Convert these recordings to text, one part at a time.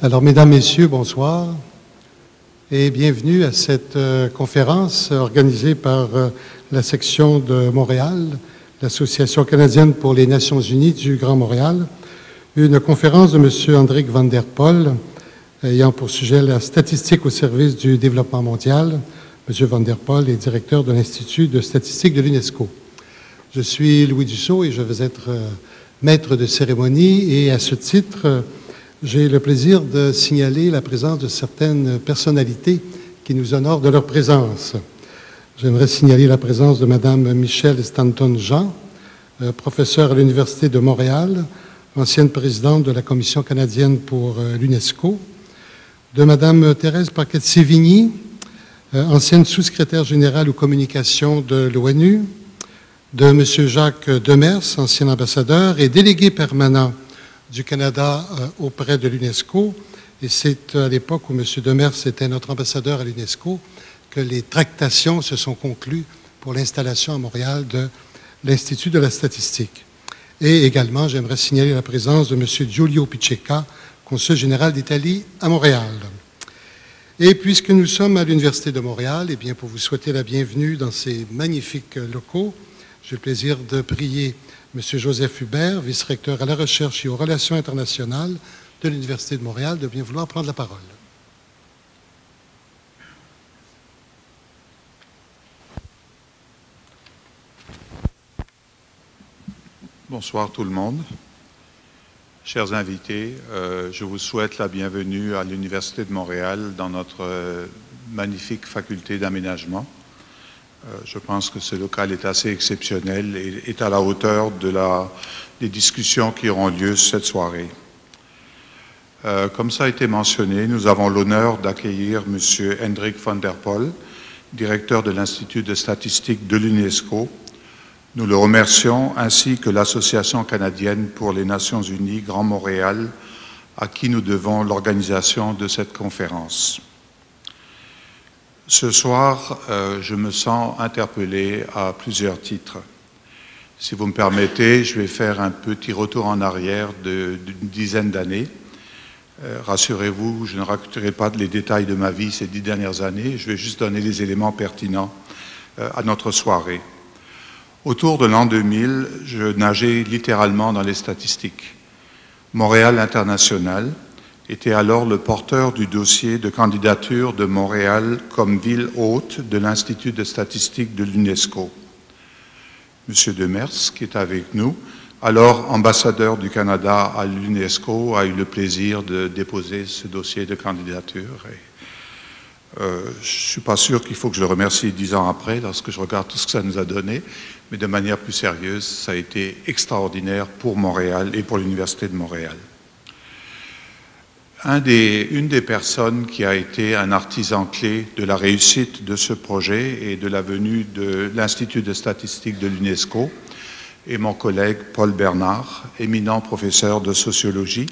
Alors, mesdames, messieurs, bonsoir et bienvenue à cette euh, conférence organisée par euh, la section de Montréal, l'Association canadienne pour les Nations unies du Grand Montréal, une conférence de M. Andrik van der Pol ayant pour sujet la statistique au service du développement mondial. M. van der Pol est directeur de l'Institut de statistique de l'UNESCO. Je suis Louis Dussault et je vais être euh, maître de cérémonie et à ce titre, j'ai le plaisir de signaler la présence de certaines personnalités qui nous honorent de leur présence. J'aimerais signaler la présence de Mme Michelle Stanton-Jean, euh, professeure à l'Université de Montréal, ancienne présidente de la Commission canadienne pour euh, l'UNESCO, de Mme Thérèse Paquette-Sévigny, euh, ancienne sous-secrétaire générale aux communications de l'ONU, de M. Jacques Demers, ancien ambassadeur et délégué permanent du Canada euh, auprès de l'UNESCO. Et c'est à l'époque où M. Demers était notre ambassadeur à l'UNESCO que les tractations se sont conclues pour l'installation à Montréal de l'Institut de la statistique. Et également, j'aimerais signaler la présence de M. Giulio Piceca, consul général d'Italie à Montréal. Et puisque nous sommes à l'Université de Montréal, et eh bien pour vous souhaiter la bienvenue dans ces magnifiques locaux, j'ai le plaisir de prier M. Joseph Hubert, vice-recteur à la recherche et aux relations internationales de l'Université de Montréal, de bien vouloir prendre la parole. Bonsoir tout le monde. Chers invités, euh, je vous souhaite la bienvenue à l'Université de Montréal dans notre euh, magnifique faculté d'aménagement. Euh, je pense que ce local est assez exceptionnel et est à la hauteur de la, des discussions qui auront lieu cette soirée. Euh, comme ça a été mentionné, nous avons l'honneur d'accueillir M. Hendrik van der Pol, directeur de l'Institut de statistique de l'UNESCO. Nous le remercions, ainsi que l'Association canadienne pour les Nations unies Grand Montréal, à qui nous devons l'organisation de cette conférence. Ce soir, euh, je me sens interpellé à plusieurs titres. Si vous me permettez, je vais faire un petit retour en arrière d'une dizaine d'années. Euh, rassurez-vous, je ne raconterai pas les détails de ma vie ces dix dernières années, je vais juste donner les éléments pertinents euh, à notre soirée. Autour de l'an 2000, je nageais littéralement dans les statistiques. Montréal International, était alors le porteur du dossier de candidature de Montréal comme ville hôte de l'Institut de statistique de l'UNESCO. Monsieur Demers, qui est avec nous, alors ambassadeur du Canada à l'UNESCO, a eu le plaisir de déposer ce dossier de candidature. Euh, je ne suis pas sûr qu'il faut que je le remercie dix ans après, lorsque je regarde tout ce que ça nous a donné, mais de manière plus sérieuse, ça a été extraordinaire pour Montréal et pour l'Université de Montréal une des personnes qui a été un artisan clé de la réussite de ce projet et de la venue de l'Institut de statistique de l'UNESCO est mon collègue Paul Bernard, éminent professeur de sociologie,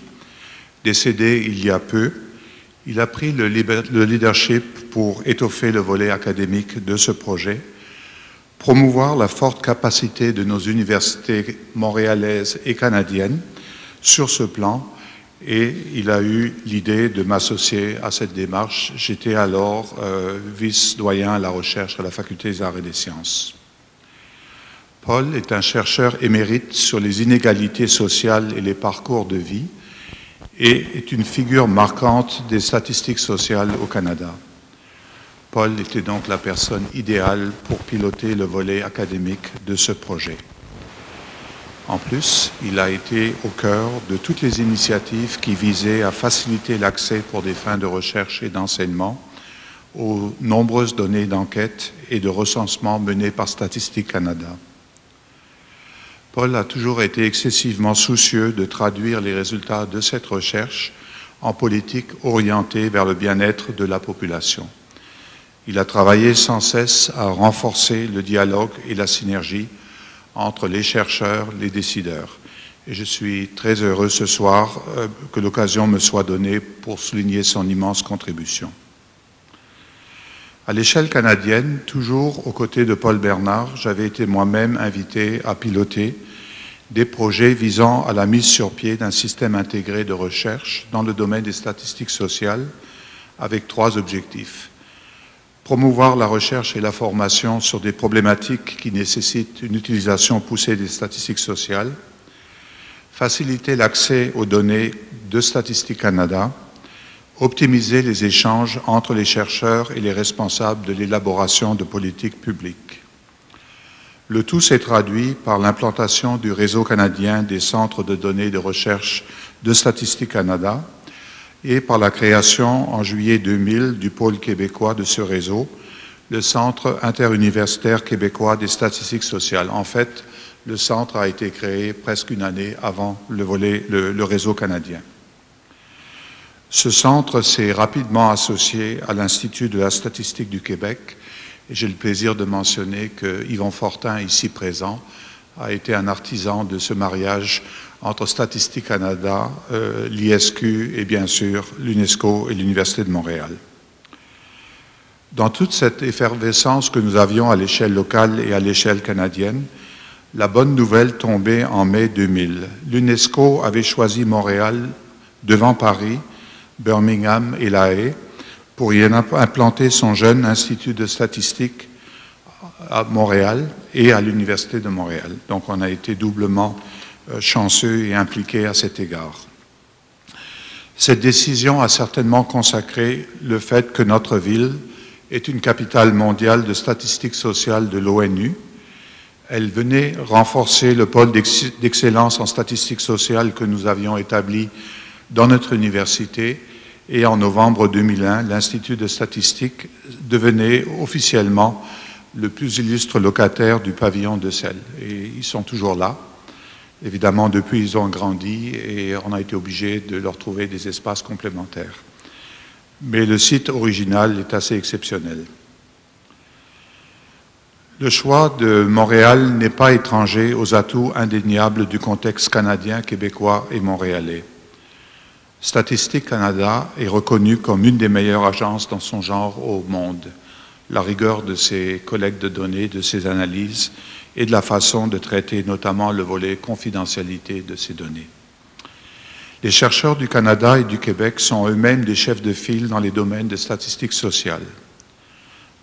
décédé il y a peu. Il a pris le leadership pour étoffer le volet académique de ce projet, promouvoir la forte capacité de nos universités montréalaises et canadiennes sur ce plan et il a eu l'idée de m'associer à cette démarche. J'étais alors euh, vice-doyen à la recherche à la Faculté des arts et des sciences. Paul est un chercheur émérite sur les inégalités sociales et les parcours de vie et est une figure marquante des statistiques sociales au Canada. Paul était donc la personne idéale pour piloter le volet académique de ce projet. En plus, il a été au cœur de toutes les initiatives qui visaient à faciliter l'accès pour des fins de recherche et d'enseignement aux nombreuses données d'enquête et de recensement menées par Statistique Canada. Paul a toujours été excessivement soucieux de traduire les résultats de cette recherche en politique orientée vers le bien-être de la population. Il a travaillé sans cesse à renforcer le dialogue et la synergie entre les chercheurs, les décideurs. Et je suis très heureux ce soir euh, que l'occasion me soit donnée pour souligner son immense contribution. À l'échelle canadienne, toujours aux côtés de Paul Bernard, j'avais été moi-même invité à piloter des projets visant à la mise sur pied d'un système intégré de recherche dans le domaine des statistiques sociales avec trois objectifs. Promouvoir la recherche et la formation sur des problématiques qui nécessitent une utilisation poussée des statistiques sociales, faciliter l'accès aux données de Statistique Canada, optimiser les échanges entre les chercheurs et les responsables de l'élaboration de politiques publiques. Le tout s'est traduit par l'implantation du réseau canadien des centres de données de recherche de Statistique Canada et par la création en juillet 2000 du pôle québécois de ce réseau, le Centre interuniversitaire québécois des statistiques sociales. En fait, le centre a été créé presque une année avant le, réseau canadien. Ce centre s'est rapidement associé à l'Institut de la statistique du Québec j'ai le plaisir de mentionner que Yvon Fortin, ici présent, a été un artisan de ce mariage entre Statistique Canada, euh, l'ISQ et bien sûr l'UNESCO et l'Université de Montréal. Dans toute cette effervescence que nous avions à l'échelle locale et à l'échelle canadienne, la bonne nouvelle tombait en mai 2000. L'UNESCO avait choisi Montréal devant Paris, Birmingham et La Haye pour y implanter son jeune institut de statistique à Montréal et à l'Université de Montréal. Donc on a été doublement chanceux et impliqué à cet égard. Cette décision a certainement consacré le fait que notre ville est une capitale mondiale de statistiques sociales de l'ONU. Elle venait renforcer le pôle d'excellence en statistiques sociales que nous avions établi dans notre université et en novembre 2001, l'Institut de statistique devenait officiellement le plus illustre locataire du pavillon de Selle. Et ils sont toujours là. Évidemment, depuis, ils ont grandi et on a été obligé de leur trouver des espaces complémentaires. Mais le site original est assez exceptionnel. Le choix de Montréal n'est pas étranger aux atouts indéniables du contexte canadien, québécois et montréalais. Statistique Canada est reconnue comme une des meilleures agences dans son genre au monde. La rigueur de ses collectes de données, de ses analyses et de la façon de traiter notamment le volet confidentialité de ces données. Les chercheurs du Canada et du Québec sont eux-mêmes des chefs de file dans les domaines de statistiques sociales.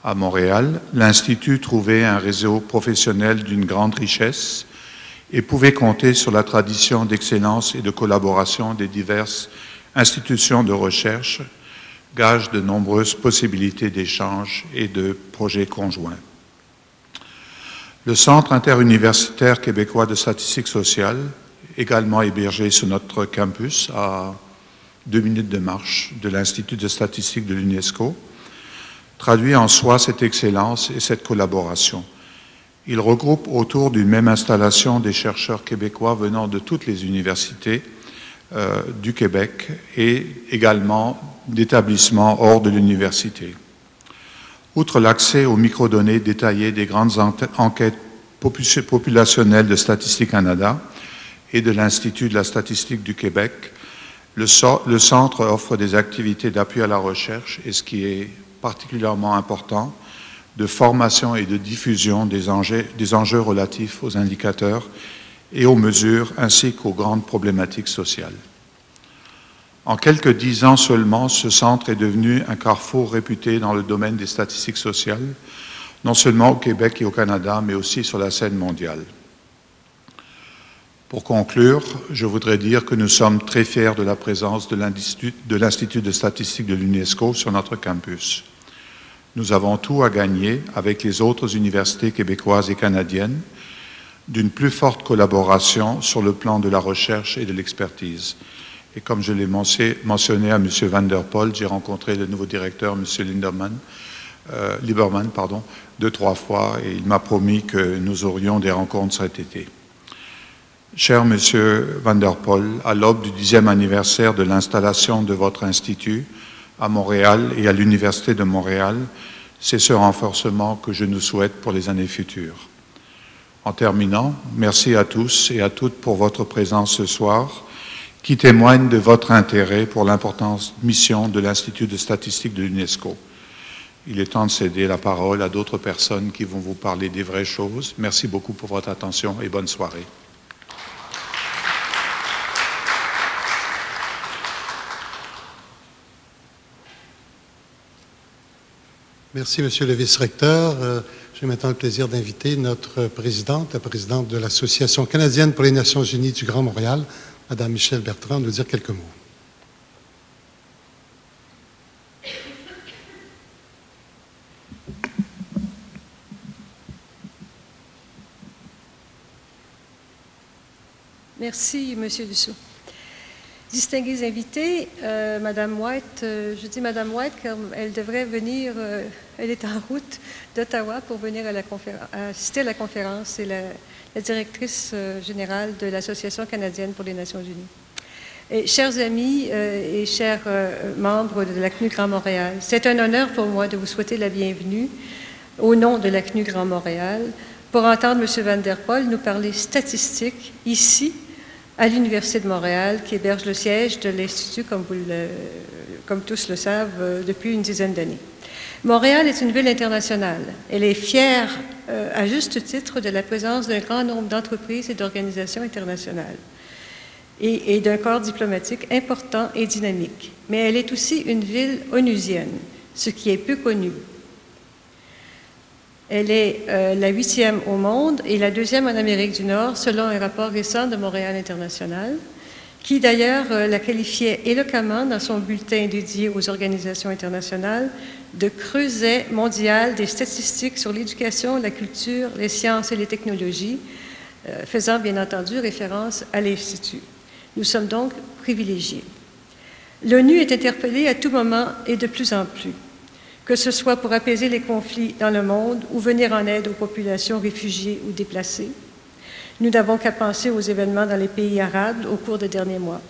À Montréal, l'Institut trouvait un réseau professionnel d'une grande richesse et pouvait compter sur la tradition d'excellence et de collaboration des diverses institutions de recherche, gage de nombreuses possibilités d'échanges et de projets conjoints. Le Centre interuniversitaire québécois de statistiques sociales, également hébergé sur notre campus à deux minutes de marche de l'Institut de statistique de l'UNESCO, traduit en soi cette excellence et cette collaboration. Il regroupe autour d'une même installation des chercheurs québécois venant de toutes les universités euh, du Québec et également d'établissements hors de l'université. Outre l'accès aux microdonnées détaillées des grandes enquêtes populationnelles de Statistique Canada et de l'Institut de la statistique du Québec, le, centre offre des activités d'appui à la recherche et ce qui est particulièrement important, de formation et de diffusion des enjeux, relatifs aux indicateurs et aux mesures ainsi qu'aux grandes problématiques sociales. En quelques dix ans seulement, ce centre est devenu un carrefour réputé dans le domaine des statistiques sociales, non seulement au Québec et au Canada, mais aussi sur la scène mondiale. Pour conclure, je voudrais dire que nous sommes très fiers de la présence de l'Institut de statistique de l'UNESCO sur notre campus. Nous avons tout à gagner avec les autres universités québécoises et canadiennes d'une plus forte collaboration sur le plan de la recherche et de l'expertise. Et comme je l'ai mentionné à M. Van der Poel, j'ai rencontré le nouveau directeur, M. Linderman, euh, Lieberman, pardon, deux, trois fois, et il m'a promis que nous aurions des rencontres cet été. Cher Monsieur Van der Poel, à l'aube du dixième anniversaire de l'installation de votre institut à Montréal et à l'Université de Montréal, c'est ce renforcement que je nous souhaite pour les années futures. En terminant, merci à tous et à toutes pour votre présence ce soir qui témoignent de votre intérêt pour l'importante mission de l'Institut de statistique de l'UNESCO. Il est temps de céder la parole à d'autres personnes qui vont vous parler des vraies choses. Merci beaucoup pour votre attention et bonne soirée. Merci, Monsieur le vice-recteur. Euh, J'ai maintenant le plaisir d'inviter notre présidente, la présidente de l'Association canadienne pour les Nations unies du Grand Montréal, Madame Michel Bertrand, nous dire quelques mots. Merci, Monsieur Dussault. Distingués invités, euh, Madame White, euh, je dis Madame White car elle devrait venir, euh, elle est en route d'Ottawa pour venir à la assister à la conférence. C'est la, la, directrice euh, générale de l'Association canadienne pour les Nations unies. Chers amis euh, et chers euh, membres de la CNU Grand Montréal, c'est un honneur pour moi de vous souhaiter la bienvenue au nom de la CNU Grand Montréal pour entendre M. Van der Poel nous parler statistiques ici à l'Université de Montréal, qui héberge le siège de l'Institut, comme, comme, tous le savent, depuis une dizaine d'années. Montréal est une ville internationale. Elle est fière, euh, à juste titre, de la présence d'un grand nombre d'entreprises et d'organisations internationales et, d'un corps diplomatique important et dynamique. Mais elle est aussi une ville onusienne, ce qui est peu connu. Elle est euh, la huitième au monde et la deuxième en Amérique du Nord, selon un rapport récent de Montréal International, qui d'ailleurs euh, la qualifiait éloquemment dans son bulletin dédié aux organisations internationales de creuset mondial des statistiques sur l'éducation, la culture, les sciences et les technologies, euh, faisant bien entendu référence à l'Institut. Nous sommes donc privilégiés. L'ONU est interpellée à tout moment et de plus en plus que ce soit pour apaiser les conflits dans le monde ou venir en aide aux populations réfugiées ou déplacées. Nous n'avons qu'à penser aux événements dans les pays arabes au cours des derniers mois.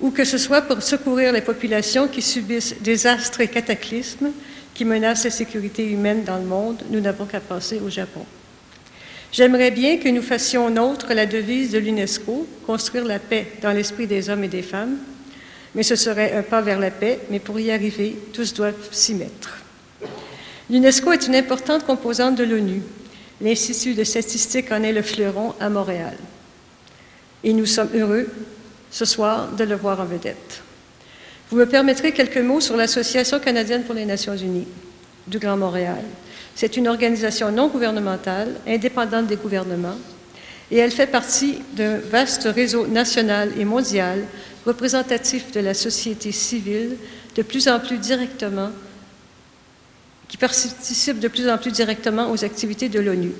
Ou que ce soit pour secourir les populations qui subissent désastres et cataclysmes qui menacent la sécurité humaine dans le monde, nous n'avons qu'à penser au Japon. J'aimerais bien que nous fassions nôtre la devise de l'UNESCO, construire la paix dans l'esprit des hommes et des femmes, mais ce serait un pas vers la paix, mais pour y arriver, tous doivent s'y mettre. L'UNESCO est une importante composante de l'ONU. L'Institut de statistique en est le fleuron à Montréal. Et nous sommes heureux ce soir de le voir en vedette. Vous me permettrez quelques mots sur l'Association canadienne pour les Nations unies du Grand Montréal. C'est une organisation non gouvernementale, indépendante des gouvernements, et elle fait partie d'un vaste réseau national et mondial représentatif de la société civile de plus en plus directement, qui participe de plus en plus directement aux activités de l'ONU.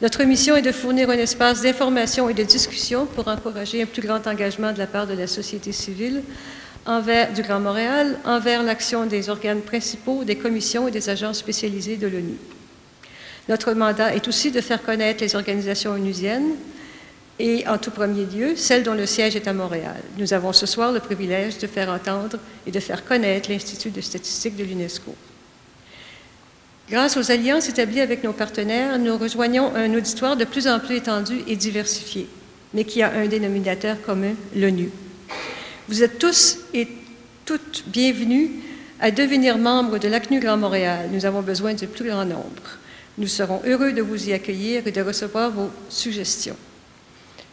Notre mission est de fournir un espace d'information et de discussion pour encourager un plus grand engagement de la part de la société civile du Grand Montréal, envers l'action des organes principaux, des commissions et des agences spécialisées de l'ONU. Notre mandat est aussi de faire connaître les organisations onusiennes, et en tout premier lieu, celle dont le siège est à Montréal. Nous avons ce soir le privilège de faire entendre et de faire connaître l'Institut de statistique de l'UNESCO. Grâce aux alliances établies avec nos partenaires, nous rejoignons un auditoire de plus en plus étendu et diversifié, mais qui a un dénominateur commun, l'ONU. Vous êtes tous et toutes bienvenus à devenir membres de l'ACNU Grand Montréal. Nous avons besoin du plus grand nombre. Nous serons heureux de vous y accueillir et de recevoir vos suggestions.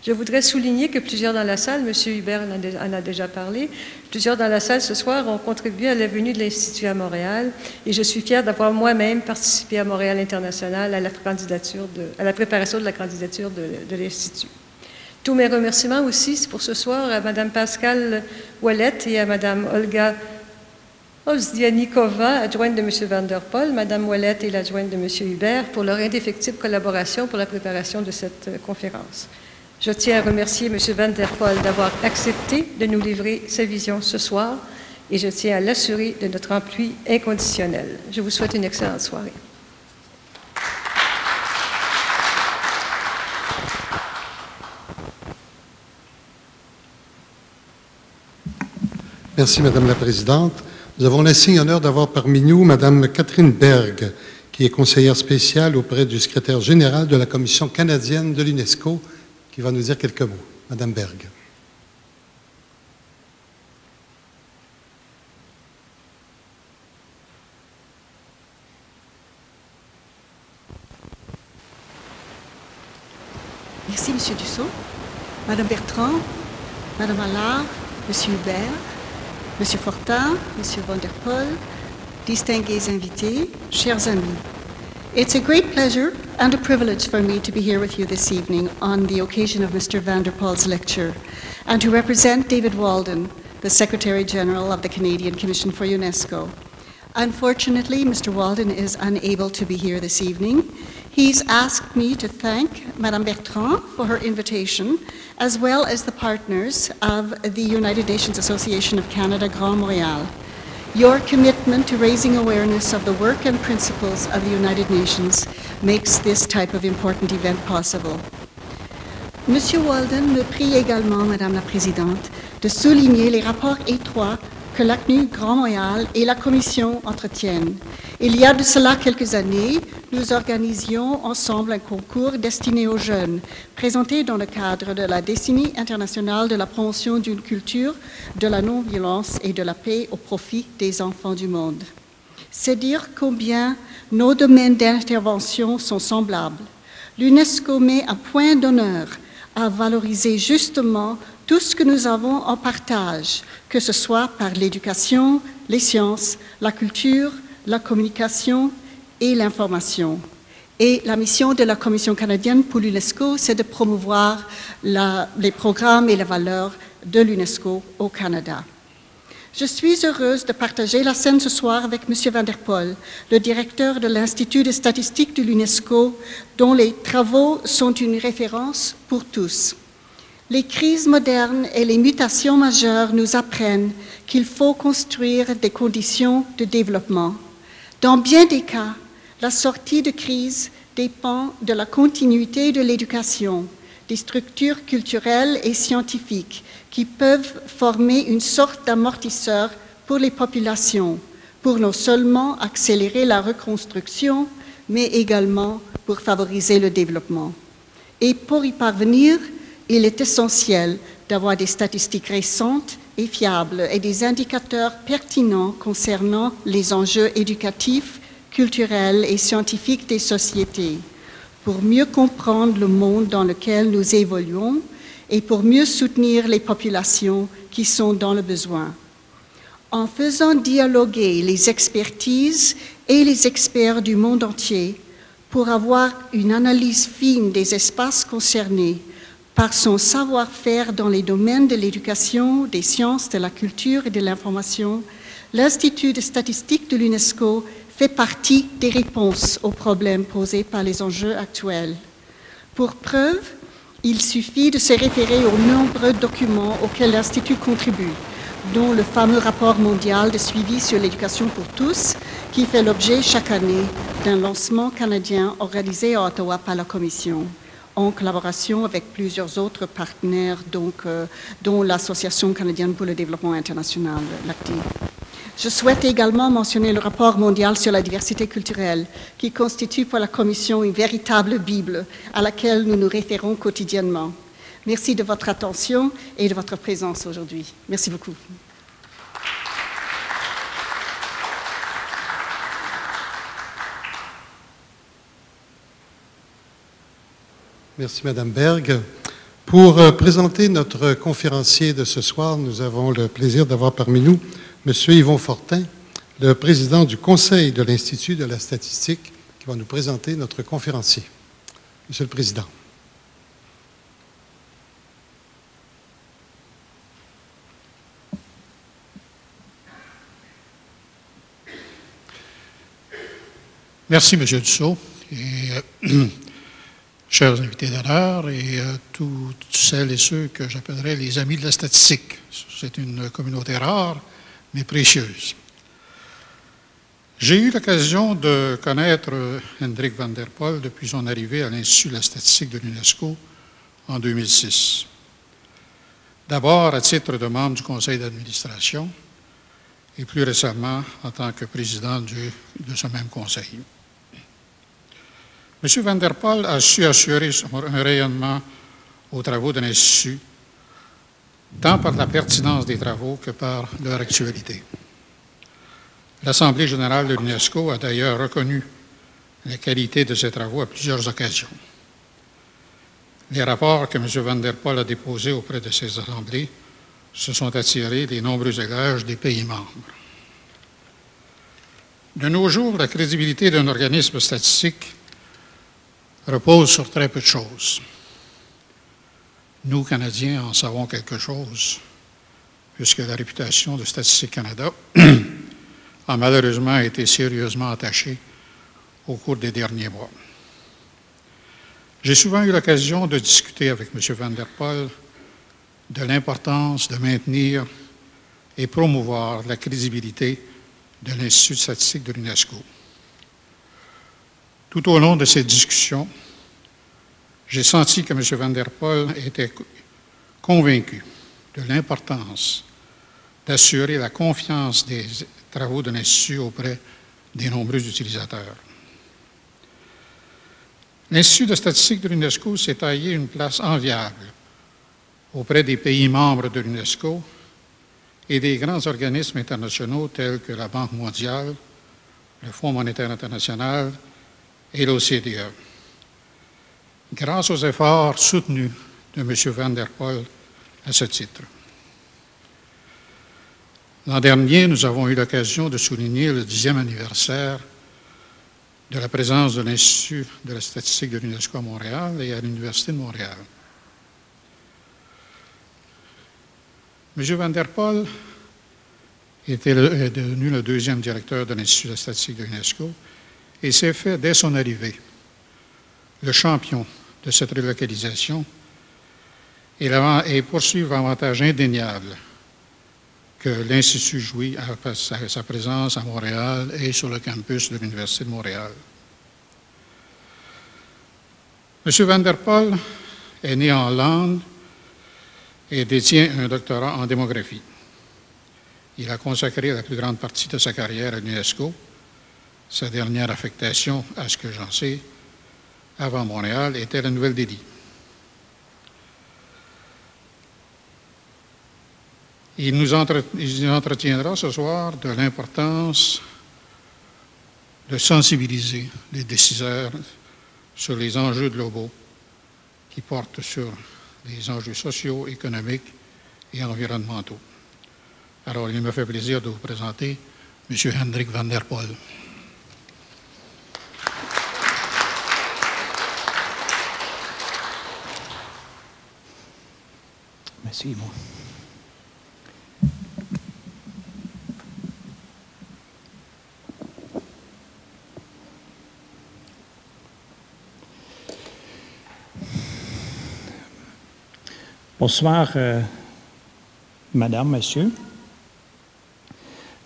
Je voudrais souligner que plusieurs dans la salle, M. Hubert en a déjà parlé, plusieurs dans la salle ce soir ont contribué à la venue de l'Institut à Montréal et je suis fière d'avoir moi-même participé à Montréal International à la, candidature à la préparation de la candidature de, l'Institut. Tous mes remerciements aussi pour ce soir à Mme Pascal Ouellette et à Mme Olga Ozdianikova, adjointe de M. Van der Poel, Mme Ouellette et l'adjointe de M. Hubert pour leur indéfectible collaboration pour la préparation de cette euh, conférence. Je tiens à remercier M. Van der Poel d'avoir accepté de nous livrer sa vision ce soir et je tiens à l'assurer de notre appui inconditionnel. Je vous souhaite une excellente soirée. Merci, Madame la Présidente. Nous avons l'insigne honneur d'avoir parmi nous Madame Catherine Berg, qui est conseillère spéciale auprès du secrétaire général de la Commission canadienne de l'UNESCO, qui va nous dire quelques mots. Madame Berg. Merci, Monsieur Dussault, Madame Bertrand, Madame Allard, Monsieur Hubert, Monsieur Fortin, Monsieur Van der Poel, distingués invités, chers amis. It's a great pleasure and a privilege for me to be here with you this evening on the occasion of Mr. Vanderpoel's lecture and to represent David Walden, the Secretary General of the Canadian Commission for UNESCO. Unfortunately, Mr. Walden is unable to be here this evening. He's asked me to thank Madame Bertrand for her invitation, as well as the partners of the United Nations Association of Canada Grand Montréal. Your commitment to raising awareness of the work and principles of the United Nations makes this type of important event possible. Monsieur Walden me prie également, Madame la Présidente, de souligner les rapports étroits que l'ACNU Grand Montréal et la Commission entretiennent. Il y a de cela quelques années, nous organisions ensemble un concours destiné aux jeunes, présenté dans le cadre de la décennie internationale de la promotion d'une culture de la non-violence et de la paix au profit des enfants du monde. C'est dire combien nos domaines d'intervention sont semblables. L'UNESCO met un point d'honneur à valoriser justement tout ce que nous avons en partage, que ce soit par l'éducation, les sciences, la culture, la communication et l'information. Et la mission de la Commission canadienne pour l'UNESCO, c'est de promouvoir les programmes et les valeurs de l'UNESCO au Canada. Je suis heureuse de partager la scène ce soir avec M. Van der Poel, le directeur de l'Institut de statistique de l'UNESCO, dont les travaux sont une référence pour tous. Les crises modernes et les mutations majeures nous apprennent qu'il faut construire des conditions de développement. Dans bien des cas, la sortie de crise dépend de la continuité de l'éducation, des structures culturelles et scientifiques qui peuvent former une sorte d'amortisseur pour les populations, pour non seulement accélérer la reconstruction, mais également pour favoriser le développement. Et pour y parvenir, il est essentiel d'avoir des statistiques récentes et fiables et des indicateurs pertinents concernant les enjeux éducatifs, culturels et scientifiques des sociétés pour mieux comprendre le monde dans lequel nous évoluons et pour mieux soutenir les populations qui sont dans le besoin. En faisant dialoguer les expertises et les experts du monde entier pour avoir une analyse fine des espaces concernés par son savoir-faire dans les domaines de l'éducation, des sciences, de la culture et de l'information, l'Institut de statistique de l'UNESCO fait partie des réponses aux problèmes posés par les enjeux actuels. Pour preuve, il suffit de se référer aux nombreux documents auxquels l'Institut contribue, dont le fameux rapport mondial de suivi sur l'éducation pour tous, qui fait l'objet chaque année d'un lancement canadien organisé à Ottawa par la Commission, en collaboration avec plusieurs autres partenaires, euh, dont l'Association canadienne pour le développement international, l'ACTI. Je souhaite également mentionner le rapport mondial sur la diversité culturelle, qui constitue pour la Commission une véritable Bible à laquelle nous nous référons quotidiennement. Merci de votre attention et de votre présence aujourd'hui. Merci beaucoup. Merci, Madame Berg. Pour euh, présenter notre conférencier de ce soir, nous avons le plaisir d'avoir parmi nous M. Yvon Fortin, le président du Conseil de l'Institut de la statistique, qui va nous présenter notre conférencier. Monsieur le Président. Merci, M. Dussault, euh, chers invités d'honneur, et euh, toutes celles et ceux que j'appellerais les amis de la statistique. C'est une communauté rare, mais précieuse. J'ai eu l'occasion de connaître Hendrik van der Poel depuis son arrivée à l'Institut de la statistique de l'UNESCO en 2006. D'abord à titre de membre du conseil d'administration et plus récemment en tant que président de ce même conseil. M. Van der Poel a su assurer un rayonnement aux travaux de l'Institut, tant par la pertinence des travaux que par leur actualité. L'Assemblée générale de l'UNESCO a d'ailleurs reconnu la qualité de ces travaux à plusieurs occasions. Les rapports que M. Van der Poel a déposés auprès de ces assemblées se sont attirés des nombreux éloges des pays membres. De nos jours, la crédibilité d'un organisme statistique repose sur très peu de choses. Nous, Canadiens, en savons quelque chose, puisque la réputation de Statistique Canada a malheureusement été sérieusement attachée au cours des derniers mois. J'ai souvent eu l'occasion de discuter avec M. Van der Poel de l'importance de maintenir et promouvoir la crédibilité de l'Institut statistique de l'UNESCO. Tout au long de ces discussions, j'ai senti que M. Van der Poel était convaincu de l'importance d'assurer la confiance des travaux de l'Institut auprès des nombreux utilisateurs. L'Institut de statistique de l'UNESCO s'est taillé une place enviable auprès des pays membres de l'UNESCO et des grands organismes internationaux tels que la Banque mondiale, le Fonds monétaire international et l'OCDE. Grâce aux efforts soutenus de M. Van der Poel à ce titre. L'an dernier, nous avons eu l'occasion de souligner le dixième anniversaire de la présence de l'Institut de la statistique de l'UNESCO à Montréal et à l'Université de Montréal. M. Van der Poel était est devenu le deuxième directeur de l'Institut de la statistique de l'UNESCO et s'est fait, dès son arrivée, le champion de cette relocalisation et, poursuivre l'avantage indéniable que l'Institut jouit à sa, présence à Montréal et sur le campus de l'Université de Montréal. M. Van der Poel est né en Hollande et détient un doctorat en démographie. Il a consacré la plus grande partie de sa carrière à l'UNESCO. Sa dernière affectation, à ce que j'en sais, avant Montréal, était la Nouvelle-Delhi. Il nous entretiendra ce soir de l'importance de sensibiliser les décideurs sur les enjeux globaux qui portent sur les enjeux sociaux, économiques et environnementaux. Alors, il me fait plaisir de vous présenter M. Hendrik van der Poel. Bonsoir, euh, Madame, Monsieur.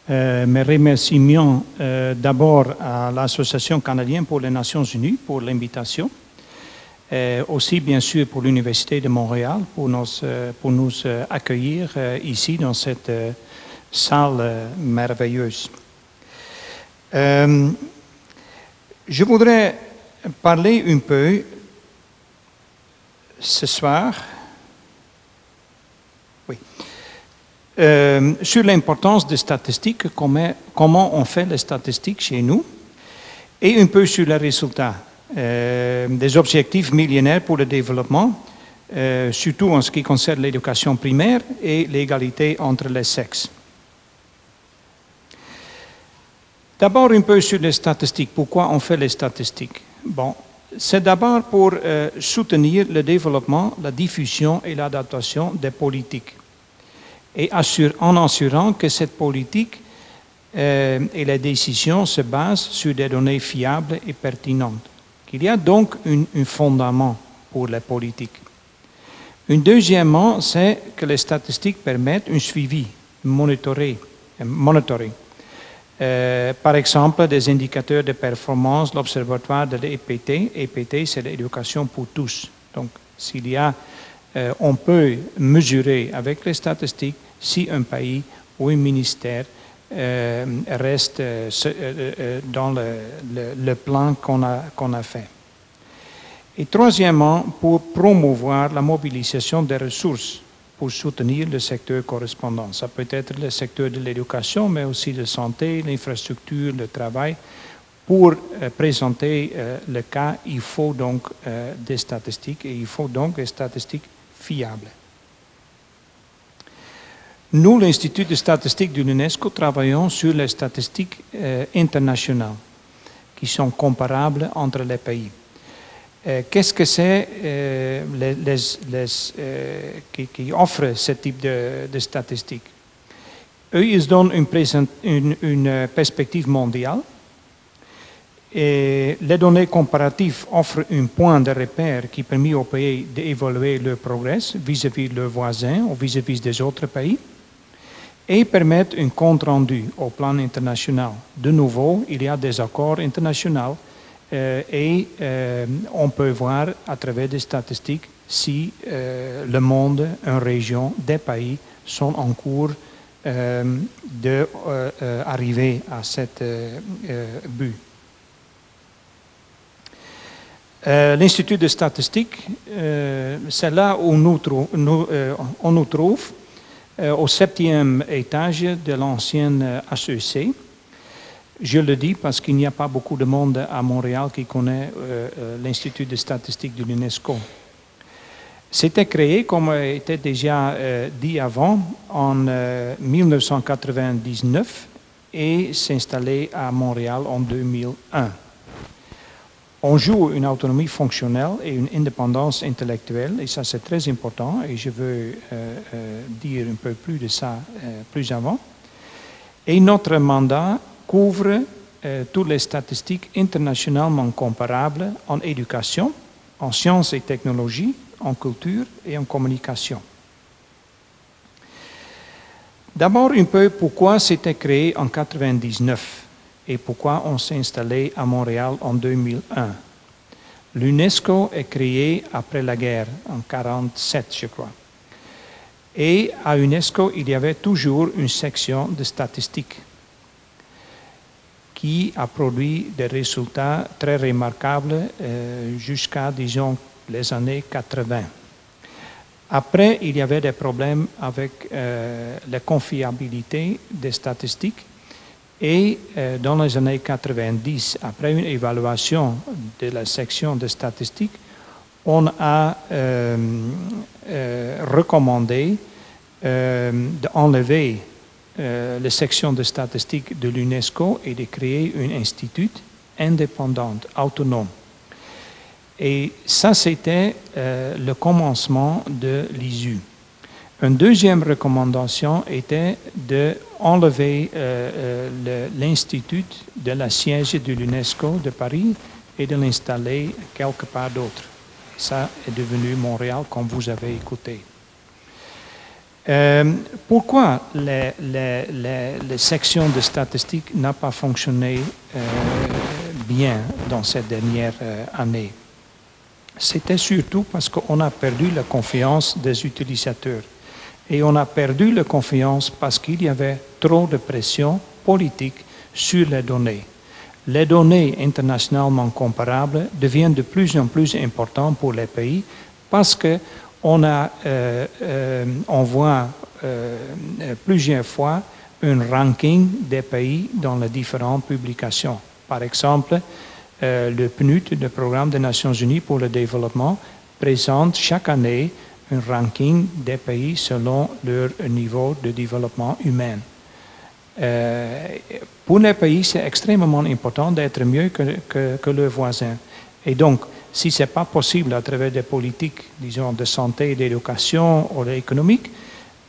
Euh, mes remerciements euh, d'abord à l'Association canadienne pour les Nations Unies pour l'invitation, euh, aussi bien sûr pour l'Université de Montréal pour nous, euh, pour nous euh, accueillir ici dans cette salle merveilleuse. je voudrais parler un peu ce soir oui. Sur l'importance des statistiques, comment, comment, on fait les statistiques chez nous, et un peu sur les résultats des objectifs millénaires pour le développement, euh, surtout en ce qui concerne l'éducation primaire et l'égalité entre les sexes. D'abord un peu sur les statistiques. Pourquoi on fait les statistiques? Bon, c'est d'abord pour euh, soutenir le développement, la diffusion et l'adaptation des politiques et en assurant que cette politique euh, et les décisions se basent sur des données fiables et pertinentes. Il y a donc un, fondament pour la politique. Une deuxièmement, c'est que les statistiques permettent un suivi, un monitoring. monitoring. Euh, par exemple, des indicateurs de performance, l'observatoire de l'EPT. EPT, c'est l'éducation pour tous. Donc, s'il y a euh, on peut mesurer avec les statistiques si un pays ou un ministère euh, reste euh, dans le, plan qu'on a, qu'on a fait. Et troisièmement, pour promouvoir la mobilisation des ressources pour soutenir le secteur correspondant. Ça peut être le secteur de l'éducation, mais aussi la santé, l'infrastructure, le travail. Pour présenter le cas, il faut donc des statistiques et il faut donc des statistiques fiable. Nous, l'Institut de statistique de l'UNESCO, travaillons sur les statistiques euh, internationales qui sont comparables entre les pays. Euh, Qu'est-ce que c'est euh, euh, qui, ce type de, statistiques? Eux, ils donnent une, perspective mondiale. Et les données comparatives offrent un point de repère qui permet aux pays d'évaluer leur progrès vis-à-vis de leurs voisins ou vis-à-vis des autres pays et permettent un compte rendu au plan international. De nouveau, il y a des accords internationaux euh, et euh, on peut voir à travers des statistiques si euh, le monde, une région, des pays sont en cours d'arriver à cet but. L'Institut de statistique, c'est là où nous trou- on nous trouve, au septième étage de l'ancienne euh, HEC. Je le dis parce qu'il n'y a pas beaucoup de monde à Montréal qui connaît euh, euh, l'Institut de statistique de l'UNESCO. C'était créé, comme été déjà euh, dit avant, en euh, 1999 et s'installé à Montréal en 2001. On joue une autonomie fonctionnelle et une indépendance intellectuelle, et ça c'est très important, et je veux euh, euh, dire un peu plus de ça euh, plus avant. Et notre mandat couvre toutes les statistiques internationalement comparables en éducation, en sciences et technologies, en culture et en communication. D'abord un peu pourquoi c'était créé en 1999 et pourquoi on s'est installé à Montréal en 2001. L'UNESCO est créé après la guerre, en 1947 je crois. Et à UNESCO, il y avait toujours une section de statistiques qui a produit des résultats très remarquables euh, jusqu'à, disons, les années 80. Après, il y avait des problèmes avec euh, la confiabilité des statistiques et euh, dans les années 90, après une évaluation de la section de statistiques, on a euh, euh, recommandé euh, d'enlever euh, la section de statistiques de l'UNESCO et de créer un institut indépendant, autonome. Et ça, c'était le commencement de l'ISU. Une deuxième recommandation était d'enlever euh, euh, le- l'Institut de la siège de l'UNESCO de Paris et de l'installer quelque part d'autre. Ça est devenu Montréal, comme vous avez écouté. Euh, pourquoi les, les- sections de statistiques n'ont pas fonctionné euh, bien dans ces dernières euh, années C'était surtout parce qu'on a perdu la confiance des utilisateurs. Et on a perdu la confiance parce qu'il y avait trop de pression politique sur les données. Les données internationalement comparables deviennent de plus en plus importantes pour les pays parce que on, euh, euh, on voit euh, plusieurs fois un ranking des pays dans les différentes publications. Par exemple, euh, le PNUD, le Programme des Nations Unies pour le développement, présente chaque année un ranking des pays selon leur niveau de développement humain. Euh, pour les pays, c'est extrêmement important d'être mieux que, que, que leurs voisins. Et donc, si ce n'est pas possible à travers des politiques, disons, de santé, d'éducation ou économique,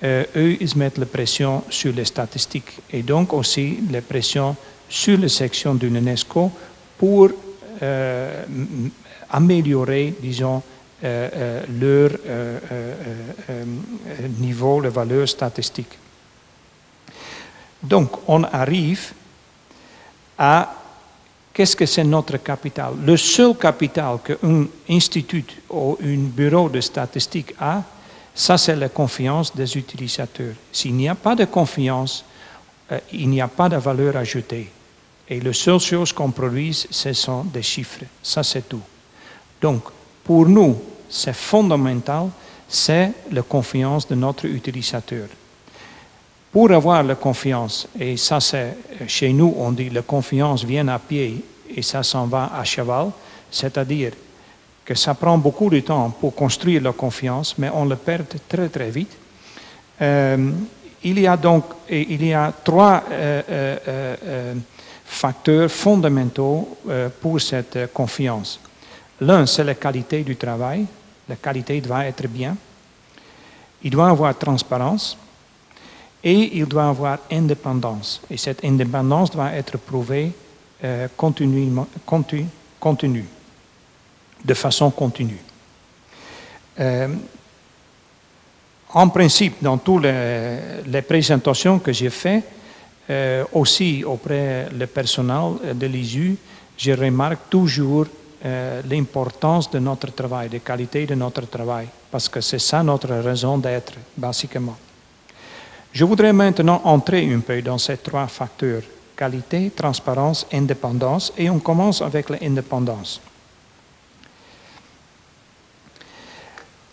euh, eux, ils mettent la pression sur les statistiques et donc aussi la pression sur les sections de l'UNESCO pour euh, améliorer, disons, leur euh, euh, euh, euh, niveau, la valeur statistique. Donc, on arrive à qu'est-ce que c'est notre capital? Le seul capital qu'un institut ou un bureau de statistique a, ça c'est la confiance des utilisateurs. S'il n'y a pas de confiance, il n'y a pas de valeur ajoutée. Et la seule chose qu'on produise, ce sont des chiffres. Ça c'est tout. Donc, pour nous, c'est fondamental, c'est la confiance de notre utilisateur. Pour avoir la confiance, et ça c'est chez nous on dit la confiance vient à pied et ça s'en va à cheval, c'est-à-dire que ça prend beaucoup de temps pour construire la confiance, mais on le perd très très vite. Euh, il y a donc il y a trois facteurs fondamentaux pour cette confiance. L'un, c'est la qualité du travail. La qualité doit être bien. Il doit avoir transparence et il doit avoir indépendance. Et cette indépendance doit être prouvée euh, continue, de façon continue. Euh, en principe, dans toutes les, présentations que j'ai faites, euh, aussi auprès du personnel de l'ISU, je remarque toujours l'importance de notre travail, de qualité de notre travail, parce que c'est ça notre raison d'être, basiquement. Je voudrais maintenant entrer un peu dans ces trois facteurs, qualité, transparence, indépendance, et on commence avec l'indépendance.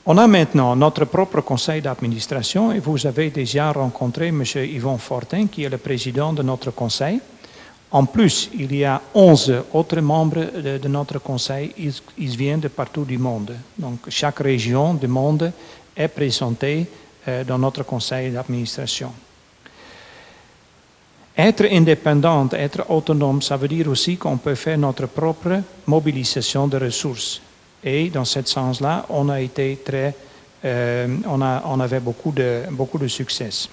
On a maintenant notre propre conseil d'administration et vous avez déjà rencontré M. Yvon Fortin, qui est le président de notre conseil. En plus, il y a 11 autres membres de, notre conseil, ils, viennent de partout du monde. Donc chaque région du monde est présentée euh, dans notre conseil d'administration. Être indépendant, être autonome, ça veut dire aussi qu'on peut faire notre propre mobilisation de ressources. Et dans ce sens-là, on a été très, euh, on, a, on avait beaucoup de, beaucoup de succès.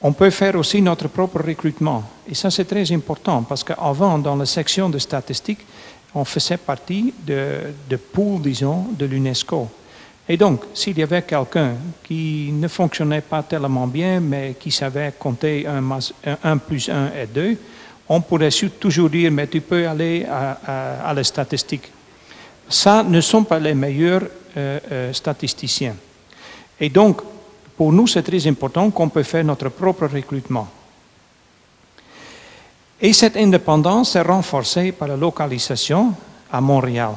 On peut faire aussi notre propre recrutement. Et ça, c'est très important parce qu'avant, dans la section de statistiques, on faisait partie de, de pool, disons, de l'UNESCO. Et donc, s'il y avait quelqu'un qui ne fonctionnait pas tellement bien, mais qui savait compter 1, plus 1 et 2, on pourrait toujours dire, mais tu peux aller à, la statistique. Ça ne sont pas les meilleurs euh, euh, statisticiens. Et donc, pour nous, c'est très important qu'on peut faire notre propre recrutement. Et cette indépendance est renforcée par la localisation à Montréal.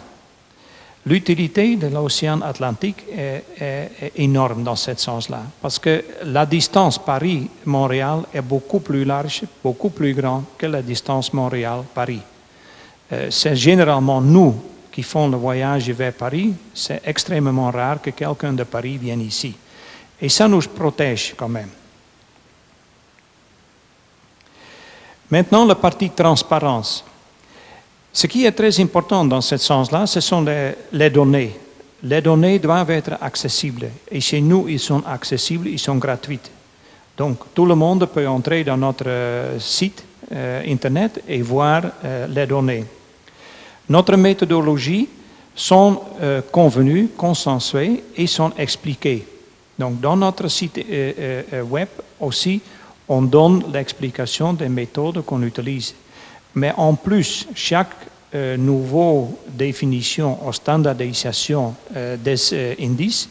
L'utilité de l'océan Atlantique est, énorme dans ce sens-là, parce que la distance Paris-Montréal est beaucoup plus large, beaucoup plus grande que la distance Montréal-Paris. Euh, c'est généralement nous qui font le voyage vers Paris, c'est extrêmement rare que quelqu'un de Paris vienne ici. Et ça nous protège quand même. Maintenant, la partie transparence. Ce qui est très important dans ce sens-là, ce sont les, données. Les données doivent être accessibles. Et chez nous, ils sont accessibles, ils sont gratuits. Donc, tout le monde peut entrer dans notre euh, site euh, Internet et voir euh, les données. Notre méthodologie sont convenues, consensuées et sont expliquées. Donc, dans notre site web aussi, on donne l'explication des méthodes qu'on utilise. Mais en plus, chaque euh, nouvelle définition ou standardisation euh, des euh, indices,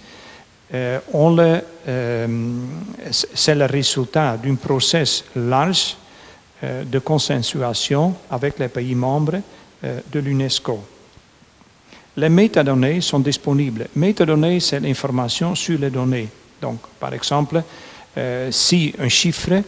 c'est le résultat d'un processus large de consensuation avec les pays membres de l'UNESCO. Les métadonnées sont disponibles. Métadonnées, c'est l'information sur les données. Donc, par exemple, si un chiffre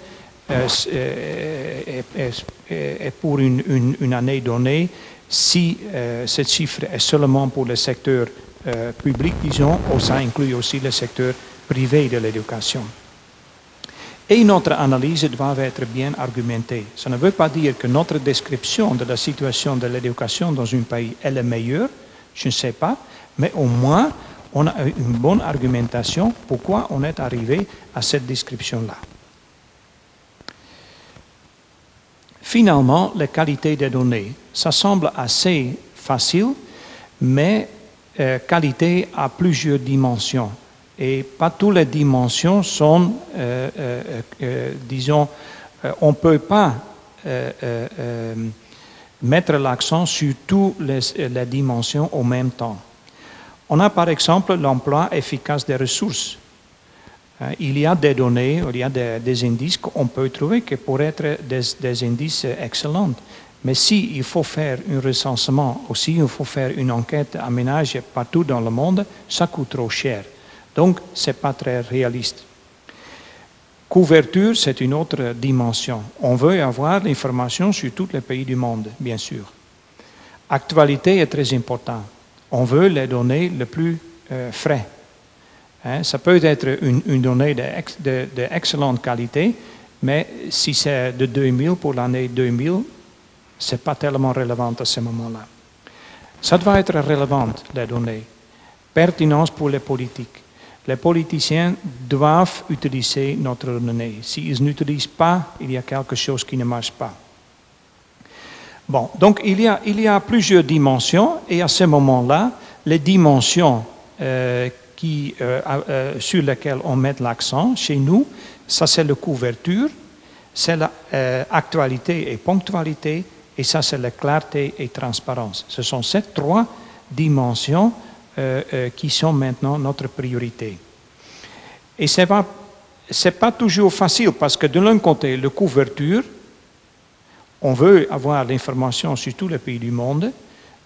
est, pour une, année donnée, si euh, ce chiffre est seulement pour le secteur euh, public, disons, ou ça inclut aussi le secteur privé de l'éducation. Et notre analyse doit être bien argumentée. Ça ne veut pas dire que notre description de la situation de l'éducation dans un pays est la meilleure, je ne sais pas, mais au moins on a une bonne argumentation pourquoi on est arrivé à cette description-là. Finalement, la qualité des données. Ça semble assez facile, mais euh, qualité a plusieurs dimensions. Et pas toutes les dimensions sont, euh, euh, disons, on ne peut pas mettre l'accent sur toutes les, dimensions au même temps. On a par exemple l'emploi efficace des ressources. Euh, il y a des données, il y a des, indices qu'on peut trouver qui pourraient être des, indices excellents. Mais s'il il faut faire un recensement, aussi il faut faire une enquête à ménage partout dans le monde, ça coûte trop cher. Donc, ce n'est pas très réaliste. Couverture, c'est une autre dimension. On veut avoir l'information sur tous les pays du monde, bien sûr. Actualité est très important. On veut les données les plus euh, frais. Hein, ça peut être une, une donnée d'excellente de, qualité, mais si c'est de 2000 pour l'année 2000, ce n'est pas tellement relevant à ce moment-là. Ça doit être relevant, les données. Pertinence pour les politiques. Les politiciens doivent utiliser notre donnée. S'ils n'utilisent pas, il y a quelque chose qui ne marche pas. Bon, donc il y a, plusieurs dimensions et à ce moment-là, les dimensions euh, euh, euh, sur lesquelles on met l'accent chez nous, ça c'est la couverture, c'est l'actualité et ponctualité, et ça c'est la clarté et transparence. Ce sont ces trois dimensions qui sont maintenant notre priorité. Et ce n'est pas, toujours facile parce que de l'un côté, la couverture, on veut avoir l'information sur tous les pays du monde,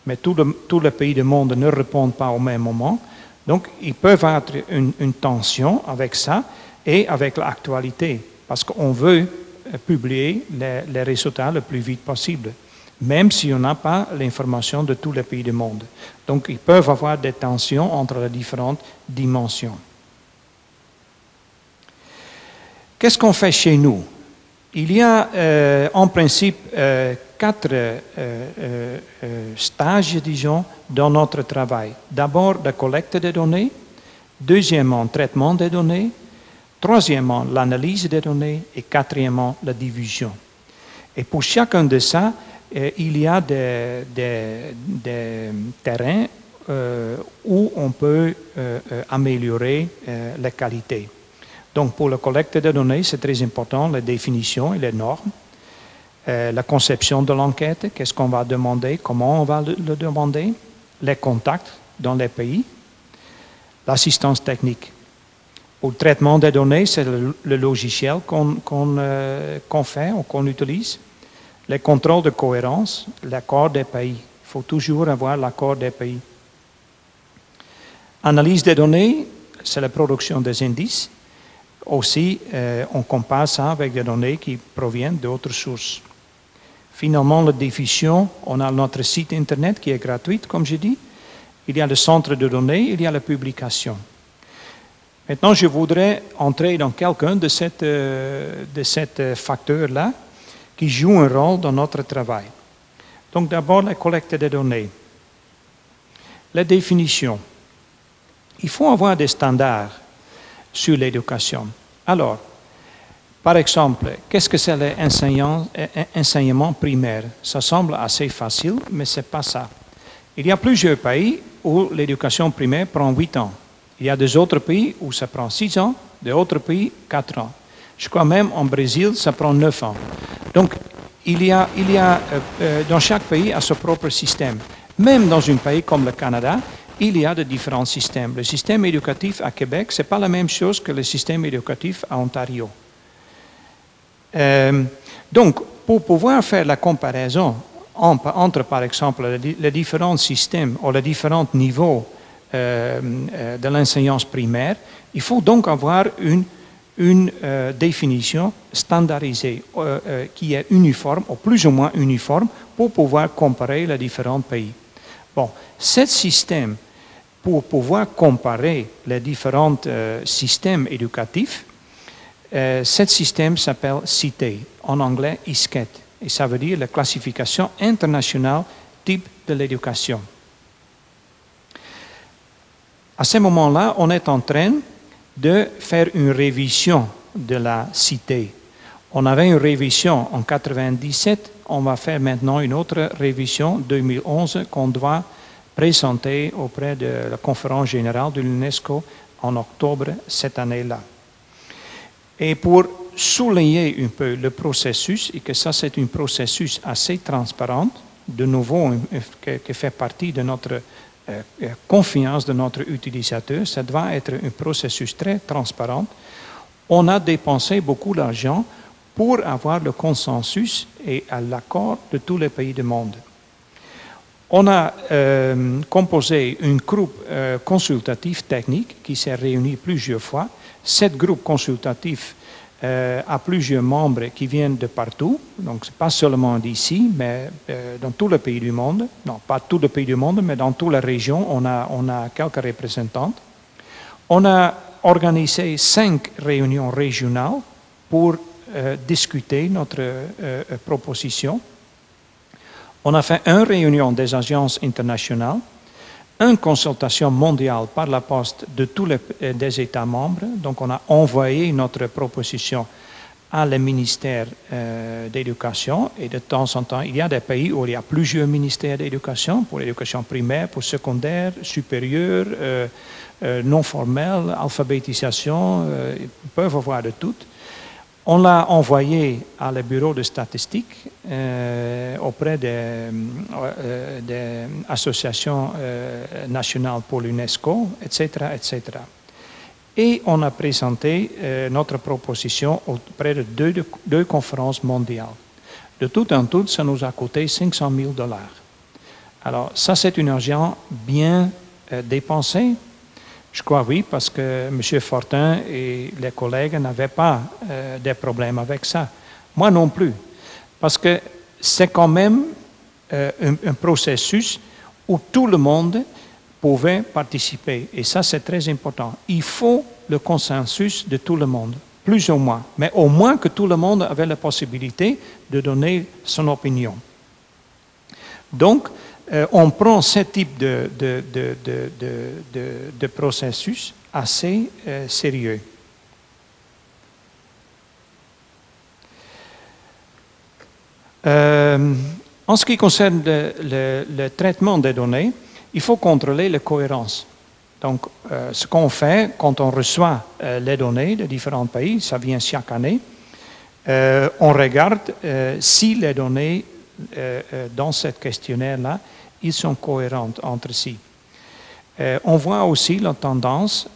mais tous les pays du monde ne répondent pas au même moment. Donc, ils peuvent avoir une, tension avec ça et avec l'actualité, parce qu'on veut euh, publier les, résultats le plus vite possible, même si on n'a pas l'information de tous les pays du monde. Donc, ils peuvent avoir des tensions entre les différentes dimensions. Qu'est-ce qu'on fait chez nous? Il y a euh, en principe euh, quatre euh, stages, disons, dans notre travail. D'abord, la collecte des données. Deuxièmement, traitement des données. Troisièmement, l'analyse des données. Et quatrièmement, la diffusion. Et pour chacun de ça, il y a des, terrains où on peut améliorer la qualité. Donc pour la collecte de données, c'est très important, les définitions et les normes. Euh, la conception de l'enquête, qu'est-ce qu'on va demander, comment on va le, demander, les contacts dans les pays, l'assistance technique. Pour le traitement des données, c'est le, logiciel euh, qu'on fait ou qu'on utilise. Les contrôles de cohérence, l'accord des pays. Il faut toujours avoir l'accord des pays. Analyse des données, c'est la production des indices aussi, euh, on compare ça avec des données qui proviennent d'autres sources. Finalement, la diffusion, on a notre site Internet qui est gratuit, comme je dis. Il y a le centre de données, il y a la publication. Maintenant, je voudrais entrer dans quelqu'un de ces euh, de facteurs-là qui jouent un rôle dans notre travail. Donc d'abord, la collecte des données. La définition. Il faut avoir des standards sur l'éducation. Alors, par exemple, qu'est-ce que c'est l'enseignement primaire? Ça semble assez facile, mais ce n'est pas ça. Il y a plusieurs pays où l'éducation primaire prend 8 ans. Il y a des autres pays où ça prend 6 ans, d'autres pays 4 ans. Je crois même en Brésil, ça prend 9 ans. Donc, il y a, il y a euh, euh, dans chaque pays a son propre système. Même dans un pays comme le Canada, il y a de différents systèmes. Le système éducatif à Québec, ce n'est pas la même chose que le système éducatif à Ontario. Euh, donc, pour pouvoir faire la comparaison entre, par exemple, les, différents systèmes ou les différents niveaux de l'enseignance primaire, il faut donc avoir une, une définition standardisée qui est uniforme, ou plus ou moins uniforme, pour pouvoir comparer les différents pays. Bon, ce système pour pouvoir comparer les différents euh, systèmes éducatifs, euh, ce système s'appelle CITE, en anglais ISCET, et ça veut dire la classification internationale type de l'éducation. À ce moment-là, on est en train de faire une révision de la CITE. On avait une révision en 1997, on va faire maintenant une autre révision 2011 qu'on doit présenté auprès de la conférence générale de l'UNESCO en octobre cette année-là. Et pour souligner un peu le processus, et que ça c'est un processus assez transparent, de nouveau qui fait partie de notre confiance de notre utilisateur, ça doit être un processus très transparent. On a dépensé beaucoup d'argent pour avoir le consensus et l'accord de tous les pays du monde. On a euh, composé un groupe euh, consultatif technique qui s'est réuni plusieurs fois. Cet groupe consultatif euh, a plusieurs membres qui viennent de partout, donc pas seulement d'ici, mais dans tous les pays du monde. Non, pas tous les pays du monde, mais dans toutes les régions, on a, on a quelques représentants. On a organisé cinq réunions régionales pour euh, discuter notre euh, proposition. On a fait une réunion des agences internationales, une consultation mondiale par la poste de tous les des États membres. Donc, on a envoyé notre proposition à le ministère euh, d'éducation et de temps en temps, il y a des pays où il y a plusieurs ministères d'éducation, pour l'éducation primaire, pour secondaire, supérieure, euh, euh, non formelle, alphabétisation, ils peuvent avoir de tout. On l'a envoyé à le bureau de statistiques auprès des, des associations nationales pour l'UNESCO, etc., etc et on a présenté euh, notre proposition auprès de deux, conférences mondiales. De tout en tout, ça nous a coûté 500 000 dollars. Alors, ça, c'est une argent bien euh, dépensé. Je crois oui, parce que M. Fortin et les collègues n'avaient pas euh, de problèmes avec ça. Moi non plus. Parce que c'est quand même un, processus où tout le monde pouvaient participer. Et ça, c'est très important. Il faut le consensus de tout le monde, plus ou moins. Mais au moins que tout le monde avait la possibilité de donner son opinion. Donc, euh, on prend ce type de, de, de, de processus assez euh, sérieux. Euh, en ce qui concerne le traitement des données, il faut contrôler la cohérence. Donc, ce qu'on fait quand on reçoit les données de différents pays, ça vient chaque année, on regarde si les données dans ce questionnaire-là, ils sont cohérentes entre si. on voit aussi la tendance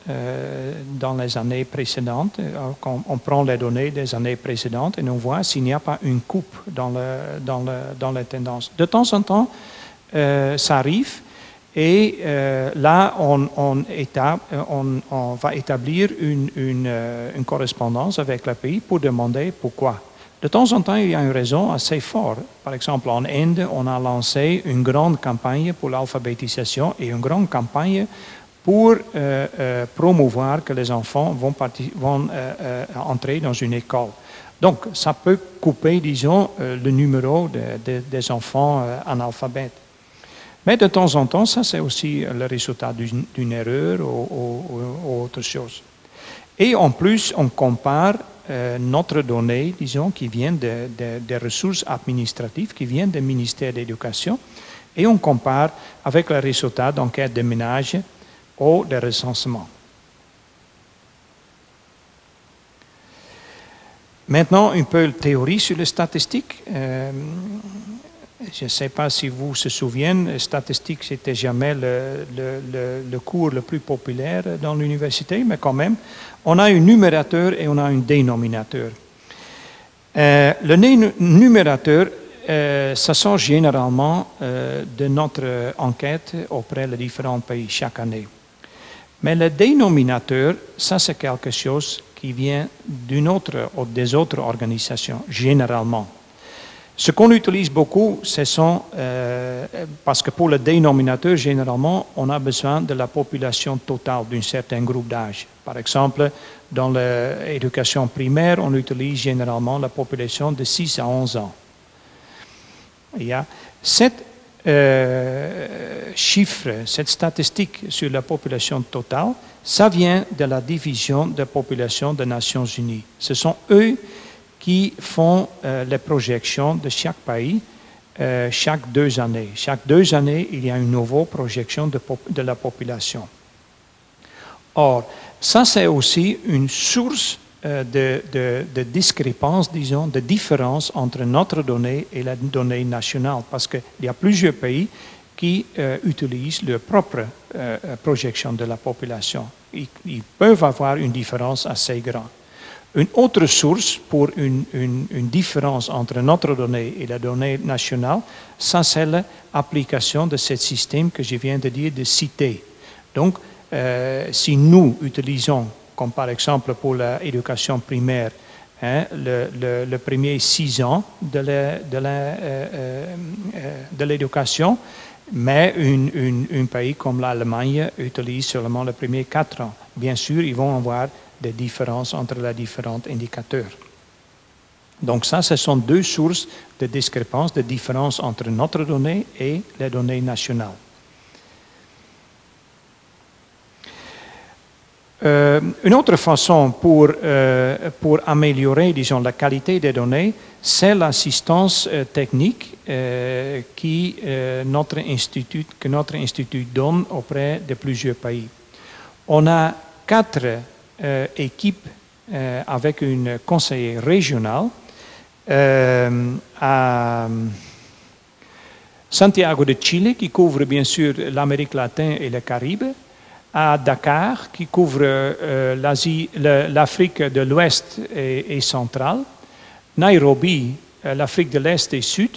dans les années précédentes, quand on prend les données des années précédentes et on voit s'il n'y a pas une coupe dans, le, dans, le, dans les tendances. De temps en temps, ça arrive, et euh, là, on, on, va établir une, euh, une, correspondance avec le pays pour demander pourquoi. De temps en temps, il y a une raison assez forte. Par exemple, en Inde, on a lancé une grande campagne pour l'alphabétisation et une grande campagne pour euh, promouvoir que les enfants vont, vont entrer dans une école. Donc, ça peut couper, disons, le numéro des enfants analphabètes. Mais de temps en temps, ça c'est aussi le résultat d'une erreur ou, autre chose. Et en plus, on compare euh, notre donnée, disons, qui vient des ressources administratives, qui viennent du ministère de l'Éducation, et on compare avec les résultats d'enquête de ménage ou de recensement. Maintenant, un peu de théorie sur les statistiques. Euh, je ne sais pas si vous vous souvenez, statistique, c'était jamais le, le, le, cours le plus populaire dans l'université, mais quand même, on a un numérateur et on a un dénominateur. Euh, le numérateur, euh, ça sort généralement euh, de notre enquête auprès des différents pays chaque année. Mais le dénominateur, ça c'est quelque chose qui vient d'une autre ou des autres organisations, généralement. Ce qu'on utilise beaucoup, ce sont, euh, parce que pour le dénominateur, généralement, on a besoin de la population totale d'un certain groupe d'âge. Par exemple, dans l'éducation primaire, on utilise généralement la population de 6 à 11 ans. Il y euh, chiffre, cette statistique sur la population totale, ça vient de la division de population des Nations Unies. Ce sont eux qui font euh, les projections de chaque pays euh, chaque deux années. Chaque deux années, il y a une nouvelle projection de, de la population. Or, ça c'est aussi une source euh, de, de, de, discrépance, disons, de différence entre notre donnée et la donnée nationale, parce qu'il y a plusieurs pays qui utilisent leur propre projection de la population. ils, peuvent avoir une différence assez grande. Une autre source pour une, différence entre notre donnée et la donnée nationale, ça c'est l'application de ce système que je viens de dire de citer. Donc, euh, si nous utilisons, comme par exemple pour l'éducation primaire, hein, le, premier six ans de euh, euh, l'éducation, mais un pays comme l'Allemagne utilise seulement les premiers quatre ans. bien sûr, ils vont avoir des différences entre les différents indicateurs. Donc ça, ce sont deux sources de discrépance, de différence entre notre donnée et les données nationales. Euh, une autre façon pour, euh, pour améliorer, disons, la qualité des données, c'est l'assistance euh, technique qui, notre institut, que notre institut donne auprès de plusieurs pays. On a quatre équipes avec une conseillère régionale à Santiago de Chile, qui couvre bien sûr l'Amérique latine et le Caraïbe, à Dakar, qui couvre euh, l'Afrique de l'Ouest et, centrale, Nairobi, euh, l'Afrique de l'Est et Sud,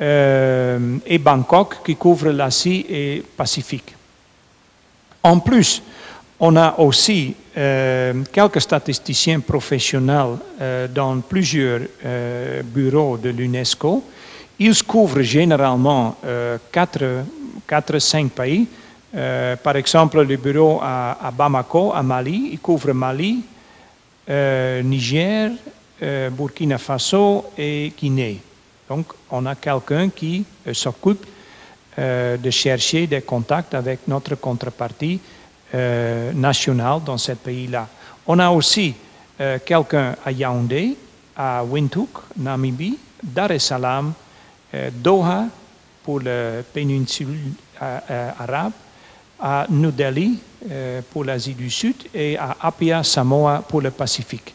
euh, et Bangkok, qui couvre l'Asie et Pacifique. En plus, on a aussi quelques statisticiens professionnels dans plusieurs bureaux de l'UNESCO. Ils couvrent généralement 4-5 pays, euh, par exemple, le bureau à, Bamako, à Mali, il couvre Mali, euh, Niger, euh, Burkina Faso et Guinée. Donc, on a quelqu'un qui s'occupe de chercher des contacts avec notre contrepartie nationale dans ce pays-là. On a aussi quelqu'un à Yaoundé, à Windhoek, Namibie, Dar es Salaam, Doha pour la péninsule arabe, à New Delhi euh, pour l'Asie du Sud et à Apia, Samoa pour le Pacifique.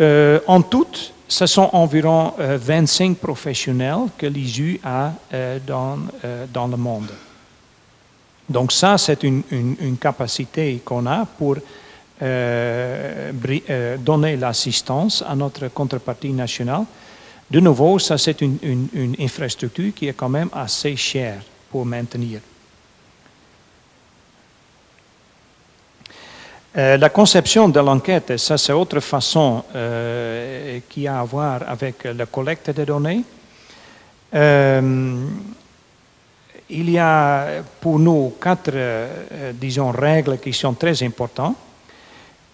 Euh, en tout, ce sont environ 25 euh, professionnels que l'ISU a dans, dans le monde. Donc ça, c'est une, une, capacité qu'on a pour donner l'assistance à notre contrepartie nationale. De nouveau, ça c'est une, une, infrastructure qui est quand même assez chère pour maintenir. Euh, la conception de l'enquête, ça c'est autre façon euh, qui a à voir avec la collecte des données. Euh, il y a pour nous quatre, disons, règles qui sont très importantes.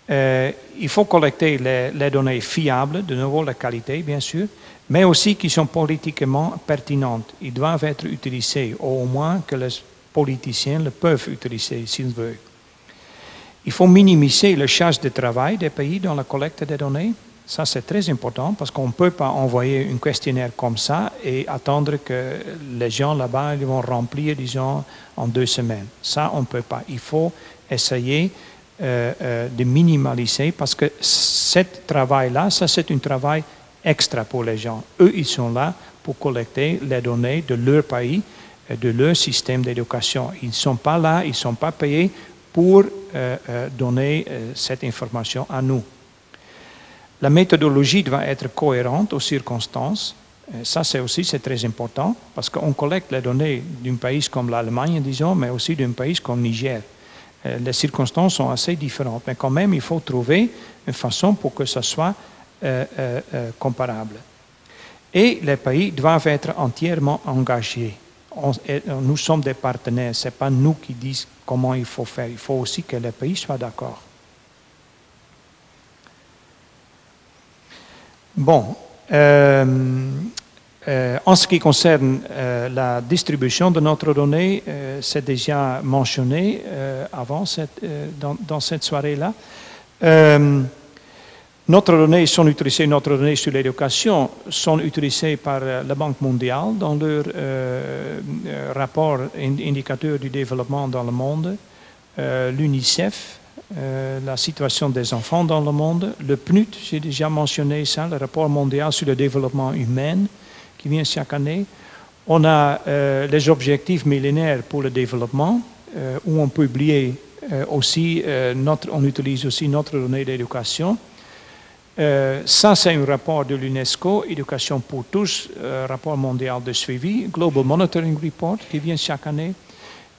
il faut collecter les, données fiables, de nouveau la qualité bien sûr, mais aussi qui sont politiquement pertinentes. Ils doivent être utilisés, au moins que les politiciens le peuvent utiliser s'ils veulent. Il faut minimiser le charge de travail des pays dans la collecte des données. Ça, c'est très important parce qu'on ne peut pas envoyer un questionnaire comme ça et attendre que les gens là-bas vont remplir, disons, en deux semaines. Ça, on ne peut pas. Il faut essayer euh, euh, de minimaliser parce que ce travail-là, ça, c'est un travail extra pour les gens. Eux, ils sont là pour collecter les données de leur pays, de leur système d'éducation. Ils ne sont pas là, ils ne sont pas payés pour euh, euh, donner euh, cette information à nous. La méthodologie doit être cohérente aux circonstances. Ça, c'est aussi très important parce qu'on collecte les données d'un pays comme l'Allemagne, disons, mais aussi d'un pays comme Niger. Les circonstances sont assez différentes, mais quand même, il faut trouver une façon pour que ce soit comparable. Et les pays doivent être entièrement engagés nous sommes des partenaires, ce n'est pas nous qui disons comment il faut faire, il faut aussi que les pays soient d'accord. Bon, euh, euh, en ce qui concerne euh, la distribution de notre donnée, c'est déjà mentionné avant dans, dans, cette soirée-là. Notre données sont utilisées, notre données sur l'éducation sont utilisées par euh, la Banque mondiale dans leur euh, euh, rapport indicateur du développement dans le monde, l'UNICEF, la situation des enfants dans le monde, le PNUD, j'ai déjà mentionné ça, le rapport mondial sur le développement humain qui vient chaque année. On a les objectifs millénaires pour le développement, où on publie aussi, on utilise aussi notre donnée d'éducation. Euh, ça, c'est un rapport de l'UNESCO, Éducation pour tous, euh, rapport mondial de suivi, Global Monitoring Report, qui vient chaque année.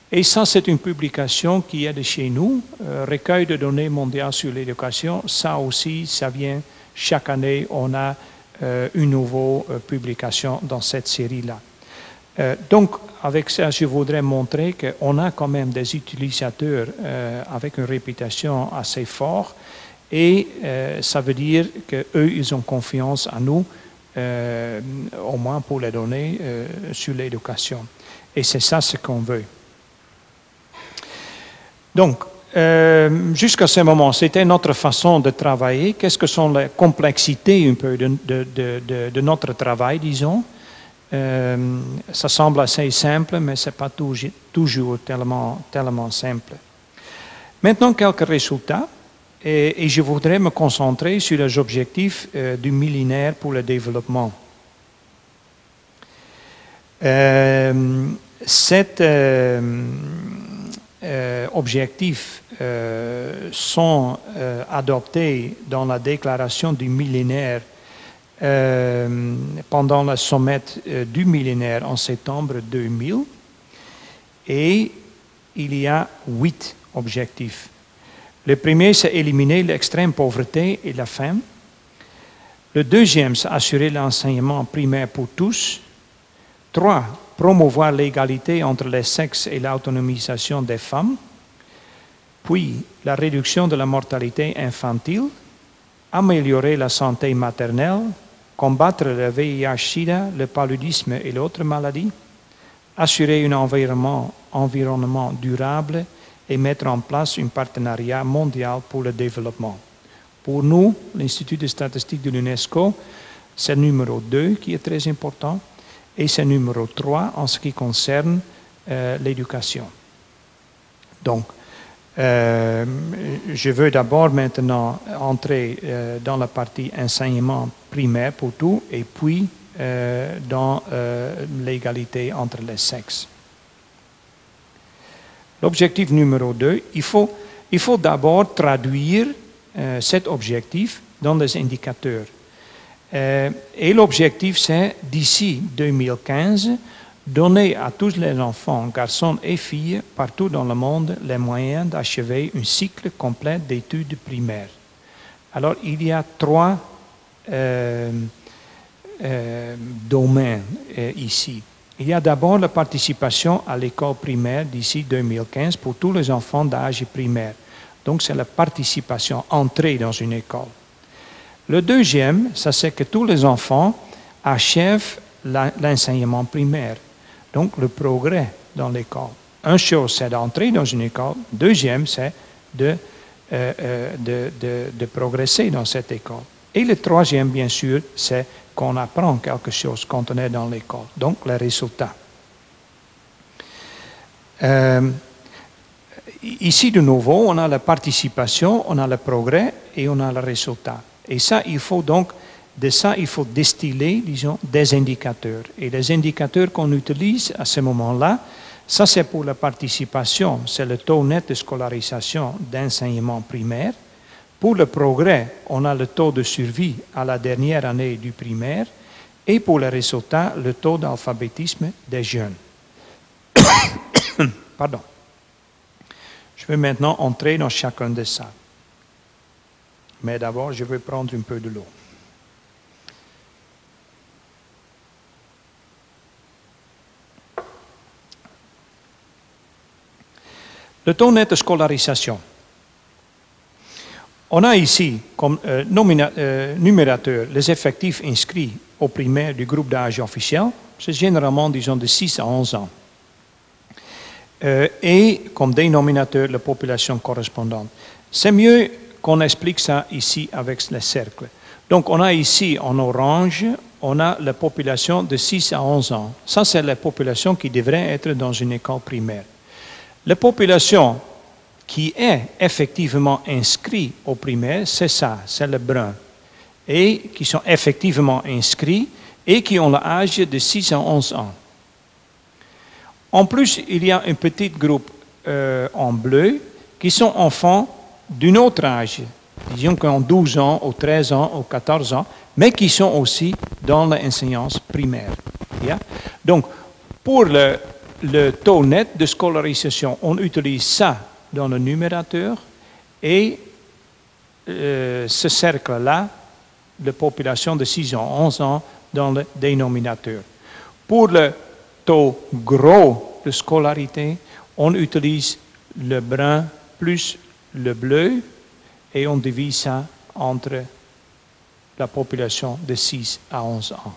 Et ça, c'est une publication qui est de chez nous, euh, recueil de données mondiales sur l'éducation. Ça aussi, ça vient chaque année, on a une nouvelle publication dans cette série-là. donc, avec ça, je voudrais montrer qu'on a quand même des utilisateurs avec une réputation assez forte et euh, ça veut dire qu'eux, ils ont confiance en nous, euh, au moins pour les données sur l'éducation. Et c'est ça ce qu'on veut. Donc, jusqu'à ce moment, c'était notre façon de travailler. Qu'est-ce que sont les complexités un peu de, de notre travail, disons? Euh, ça semble assez simple, mais ce n'est pas toujours, tellement, tellement simple. Maintenant, quelques résultats. Et, je voudrais me concentrer sur les objectifs euh, du millénaire pour le développement. Euh, cet objectifs sont adoptés dans la déclaration du millénaire euh, pendant le sommet euh, du millénaire en septembre 2000. Et il y a huit objectifs. Le premier, c'est éliminer l'extrême pauvreté et la faim. Le deuxième, c'est assurer l'enseignement primaire pour tous. Trois, promouvoir l'égalité entre les sexes et l'autonomisation des femmes. Puis, la réduction de la mortalité infantile. Améliorer la santé maternelle combattre le VIH-Sida, le paludisme et l'autre maladie, assurer un environnement, environnement durable et mettre en place un partenariat mondial pour le développement. Pour nous, l'Institut de statistique de l'UNESCO, c'est numéro 2 qui est très important et c'est numéro 3 en ce qui concerne euh, l'éducation. Donc, euh, je veux d'abord maintenant entrer euh, dans la partie enseignement primaire pour tout et puis dans l'égalité entre les sexes. L'objectif numéro 2, il faut, il faut d'abord traduire cet objectif dans des indicateurs. et l'objectif, c'est d'ici 2015, Donner à tous les enfants, garçons et filles, partout dans le monde, les moyens d'achever un cycle complet d'études primaires. Alors, il y a trois euh, euh, domaines euh, ici. Il y a d'abord la participation à l'école primaire d'ici 2015 pour tous les enfants d'âge primaire. Donc, c'est la participation, entrée dans une école. Le deuxième, ça c'est que tous les enfants achèvent l'enseignement primaire donc le progrès dans l'école. Un chose, c'est d'entrer dans une école. Deuxième, c'est de, euh, euh, de, progresser dans cette école. Et le troisième, bien sûr, c'est qu'on apprend quelque chose quand on est dans l'école. Donc, les résultats. Euh, ici, de nouveau, on a la participation, on a le progrès et on a le résultat. Et ça, il faut donc de ça, il faut distiller, disons, des indicateurs. Et les indicateurs qu'on utilise à ce moment-là, ça c'est pour la participation, c'est le taux net de scolarisation d'enseignement primaire. Pour le progrès, on a le taux de survie à la dernière année du primaire. Et pour le résultat, le taux d'alphabétisme des jeunes. Pardon. Je vais maintenant entrer dans chacun de ça. Mais d'abord, je vais prendre un peu de l'eau. Le taux net de scolarisation. On a ici comme euh, euh, numérateur les effectifs inscrits au primaire du groupe d'âge officiel. C'est généralement, disons, de 6 à 11 ans. Euh, et comme dénominateur, la population correspondante. C'est mieux qu'on explique ça ici avec les cercles. Donc, on a ici en orange, on a la population de 6 à 11 ans. Ça, c'est la population qui devrait être dans une école primaire. La population qui est effectivement inscrite au primaire, c'est ça, c'est le brun. Et qui sont effectivement inscrits et qui ont l'âge de 6 à 11 ans. En plus, il y a un petit groupe euh, en bleu qui sont enfants d'un autre âge, disons qu'en 12 ans, ou 13 ans, ou 14 ans, mais qui sont aussi dans l'enseignance primaire. Donc, pour le taux net de scolarisation, on utilise ça dans le numérateur et euh, ce cercle-là, de population de 6 ans, 11 ans, dans le dénominateur. Pour le taux gros de scolarité, on utilise le brun plus le bleu et on divise ça entre la population de 6 à 11 ans.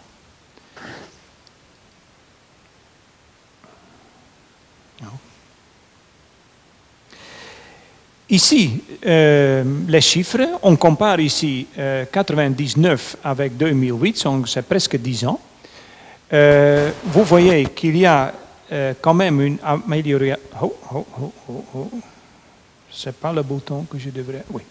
Ici, euh, les chiffres, on compare ici euh, 99 avec 2008, donc c'est presque 10 ans. Euh, vous voyez qu'il y a euh, quand même une amélioration. Oh, oh, oh, oh, oh. Pas le bouton que je devrais. Oui.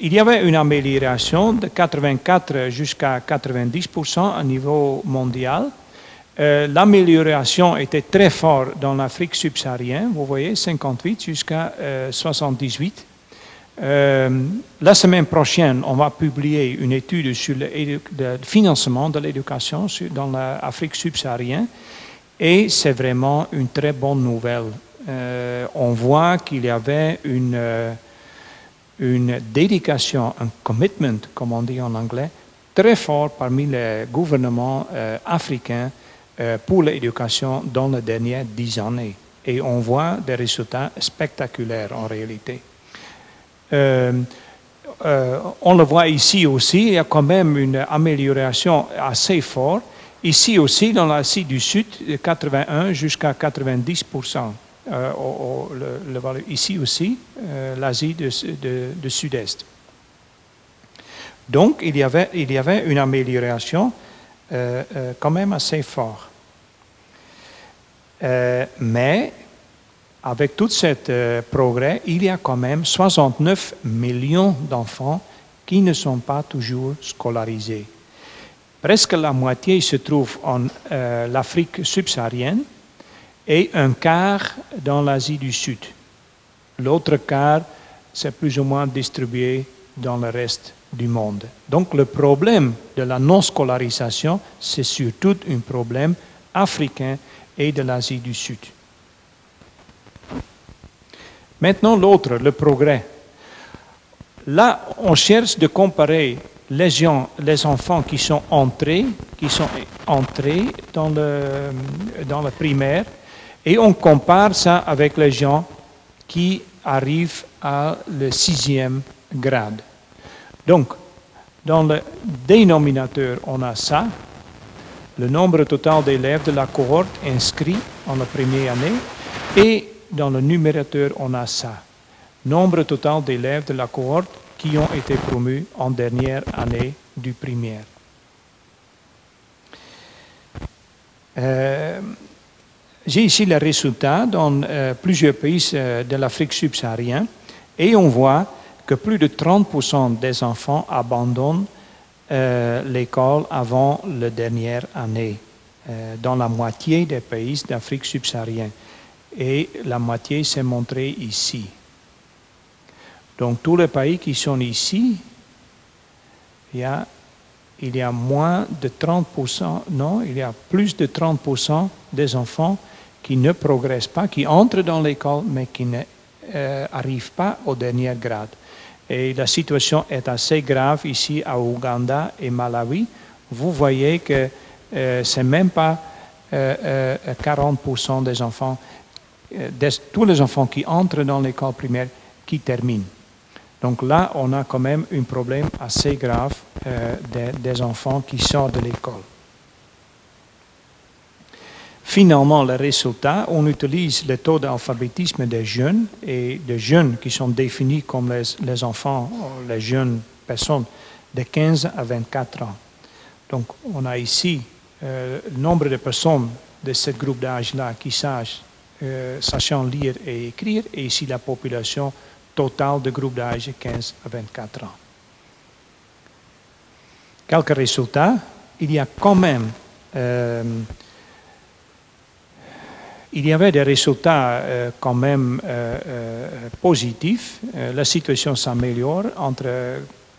Il y avait une amélioration de 84 jusqu'à 90% au niveau mondial. Euh, L'amélioration était très forte dans l'Afrique subsaharienne, vous voyez, 58 jusqu'à euh, 78. Euh, la semaine prochaine, on va publier une étude sur le, le financement de l'éducation dans l'Afrique subsaharienne et c'est vraiment une très bonne nouvelle. Euh, on voit qu'il y avait une, euh, une dédication, un commitment, comme on dit en anglais, très fort parmi les gouvernements euh, africains euh, pour l'éducation dans les dernières dix années. Et on voit des résultats spectaculaires en réalité. Euh, euh, on le voit ici aussi, il y a quand même une amélioration assez forte. Ici aussi, dans l'Asie du Sud, de 81 jusqu'à 90 euh, Ici aussi, euh, l'Asie du de, de Sud-Est. Donc, il y avait, une amélioration euh, euh, quand même assez forte. Euh, mais avec tout ce euh, progrès, il y a quand même 69 millions d'enfants qui ne sont pas toujours scolarisés. Presque la moitié se trouve en euh, l'Afrique subsaharienne et un quart dans l'Asie du Sud. L'autre quart, c'est plus ou moins distribué dans le reste Donc le problème de la non-scolarisation, c'est surtout un problème africain et de l'Asie du Sud. Maintenant, l'autre, le progrès. Là, on cherche de comparer les, gens, les enfants qui sont entrés, qui sont entrés dans le, dans le primaire, et on compare ça avec les gens qui arrivent à le sixième grade. Donc, dans le dénominateur, on a ça, le nombre total d'élèves de la cohorte inscrits en la première année, et dans le numérateur, on a ça, nombre total d'élèves de la cohorte qui ont été promus en dernière année du primaire. Euh, J'ai ici les résultats dans euh, plusieurs pays euh, de l'Afrique subsaharienne. Et on voit que plus de 30% des enfants abandonnent euh, l'école avant la dernière année euh, dans la moitié des pays d'Afrique subsaharienne. Et la moitié s'est montrée ici. Donc tous les pays qui sont ici, il y a, il y a moins de 30%, non, il y a plus de 30% des enfants qui ne progressent pas, qui entrent dans l'école, mais qui n'arrivent pas au dernier grade. Et la situation est assez grave ici à Ouganda et Malawi. Vous voyez que euh, c'est même pas euh, euh, 40% des enfants, euh, tous les enfants qui entrent dans l'école primaire qui terminent. Donc là, on a quand même un problème assez grave euh, des enfants qui sortent de l'école. Finalement, le résultat, on utilise le taux d'alphabétisme des jeunes et des jeunes qui sont définis comme les, enfants, ou les jeunes personnes de 15 à 24 ans. Donc, on a ici euh, le nombre de personnes de ce groupe d'âge-là qui sachent, euh, sachant lire et écrire, et ici la population totale de groupe d'âge de 15 à 24 ans. Quelques résultats. Il y a quand même euh, il y avait des résultats euh, quand même euh, euh, positifs. La situation s'améliore entre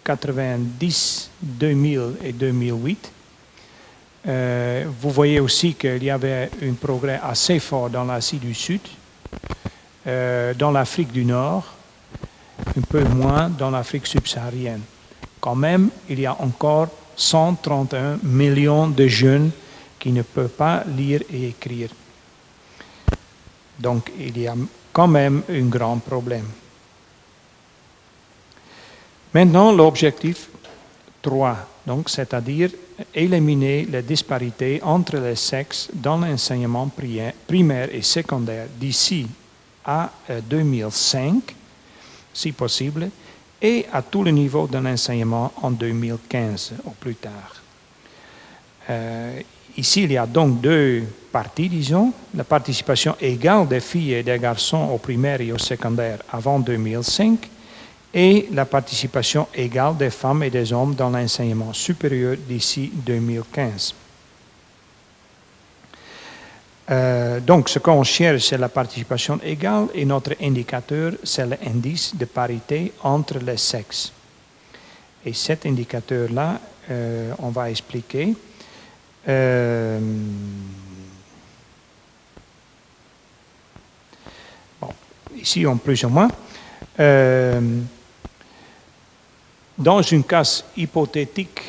90, 2000 et 2008. Euh, vous voyez aussi qu'il y avait un progrès assez fort dans l'Asie du Sud, dans l'Afrique du Nord, un peu moins dans l'Afrique subsaharienne. Quand même, il y a encore 131 millions de jeunes qui ne peuvent pas lire et écrire. Donc il y a quand même un grand problème. Maintenant, l'objectif 3, donc, c'est-à-dire éliminer les disparités entre les sexes dans l'enseignement primaire et secondaire d'ici à 2005, euh, si possible, et à tous les niveaux de l'enseignement en 2015 ou plus tard. Euh, ici, il y a donc deux parties, disons, la participation égale des filles et des garçons au primaire et au secondaire avant 2005 et la participation égale des femmes et des hommes dans l'enseignement supérieur d'ici 2015. Euh, donc, ce qu'on cherche, c'est la participation égale et notre indicateur, c'est l'indice de parité entre les sexes. Et cet indicateur-là, euh, on va expliquer. Euh, ici, en plus ou moins. Dans une cas hypothétique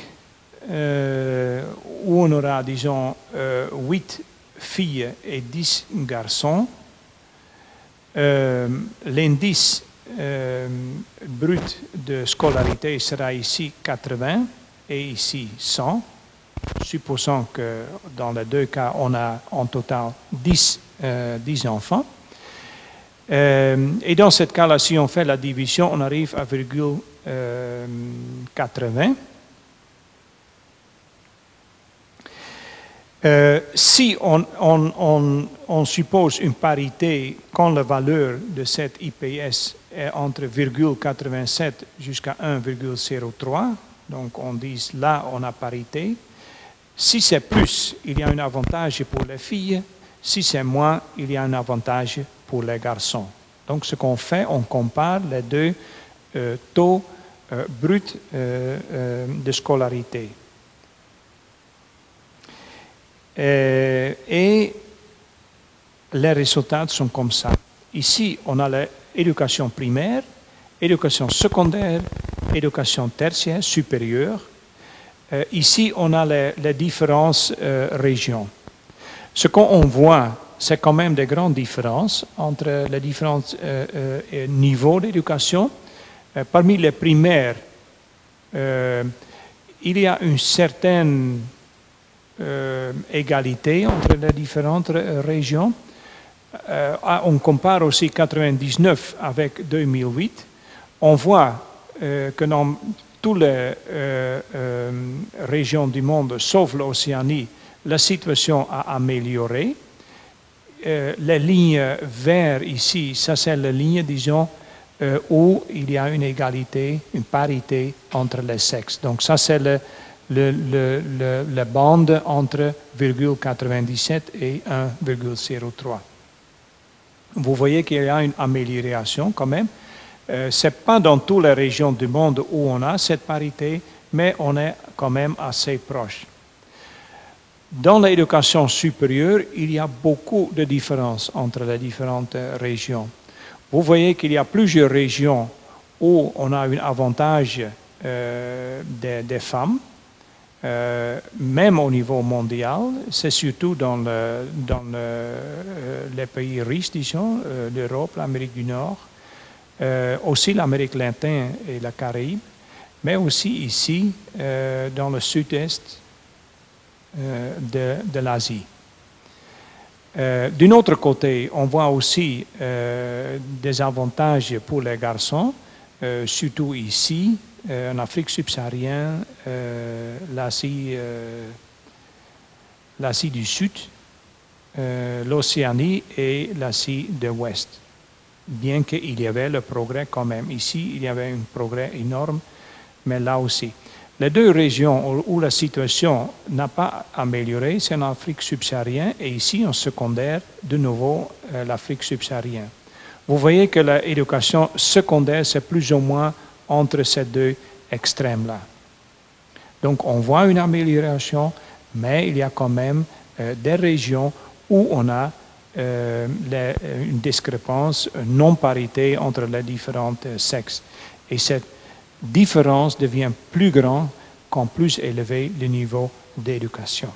euh, où on aura, disons, euh, 8 filles et 10 garçons, euh, l'indice euh, brut de scolarité sera ici 80 et ici 100, supposant que dans les deux cas, on a en total 10, 10 enfants. Et dans ce cas-là, si on fait la division, on arrive à virgule 80. Euh, si on, suppose une parité quand la valeur de cette IPS est entre 0,87 jusqu'à 1,03, donc on dit là on a parité. Si c'est plus, il y a un avantage pour les filles. Si c'est moins, il y a un avantage pour les garçons. Donc ce qu'on fait, on compare les deux euh, taux euh, brut euh, euh, de scolarité. et les résultats sont comme ça. Ici, on a l'éducation primaire, éducation secondaire, éducation tertiaire, supérieure. ici, on a les, les différentes régions. Ce qu'on voit, c'est quand même des grandes différences entre les différents niveaux d'éducation. Euh, parmi les primaires, euh, il y a une certaine euh, égalité entre les différentes régions. Ah, on compare aussi 99 avec 2008. On voit que dans toutes les régions du monde, sauf l'Océanie, la situation a amélioré. Les lignes vertes ici, ça c'est la ligne, disons, euh, où il y a une égalité, une parité entre les sexes. Donc ça, c'est le, le, la bande entre 0,97 et 1,03. Vous voyez qu'il y a une amélioration quand même. Euh, Ce n'est pas dans toutes les régions du monde où on a cette parité, mais on est quand même assez proche. Dans l'éducation supérieure, il y a beaucoup de différences entre les différentes régions. Vous voyez qu'il y a plusieurs régions où on a un avantage euh, des, femmes, euh, même au niveau mondial. C'est surtout dans, euh, les pays riches, disons, l'Europe, l'Amérique du Nord, aussi l'Amérique latine et la Caraïbe, mais aussi ici, dans le sud-est de l'Asie. Euh, d'un autre côté, on voit aussi euh, des avantages pour les garçons, euh, surtout ici, en Afrique subsaharienne, l'Asie, l'Asie du Sud, l'Océanie et l'Asie de l'Ouest. Bien qu'il y avait le progrès quand même. Ici, il y avait un progrès énorme, mais là aussi. Les deux régions où la situation n'a pas amélioré, c'est en Afrique subsaharienne et ici en secondaire, de nouveau euh, l'Afrique subsaharienne. Vous voyez que l'éducation secondaire, c'est plus ou moins entre ces deux extrêmes-là. Donc on voit une amélioration, mais il y a quand même euh, des régions où on a euh, une discrépance, une non-parité entre les différents sexes. Et cette différence devient plus grande quand plus élevé le niveau d'éducation.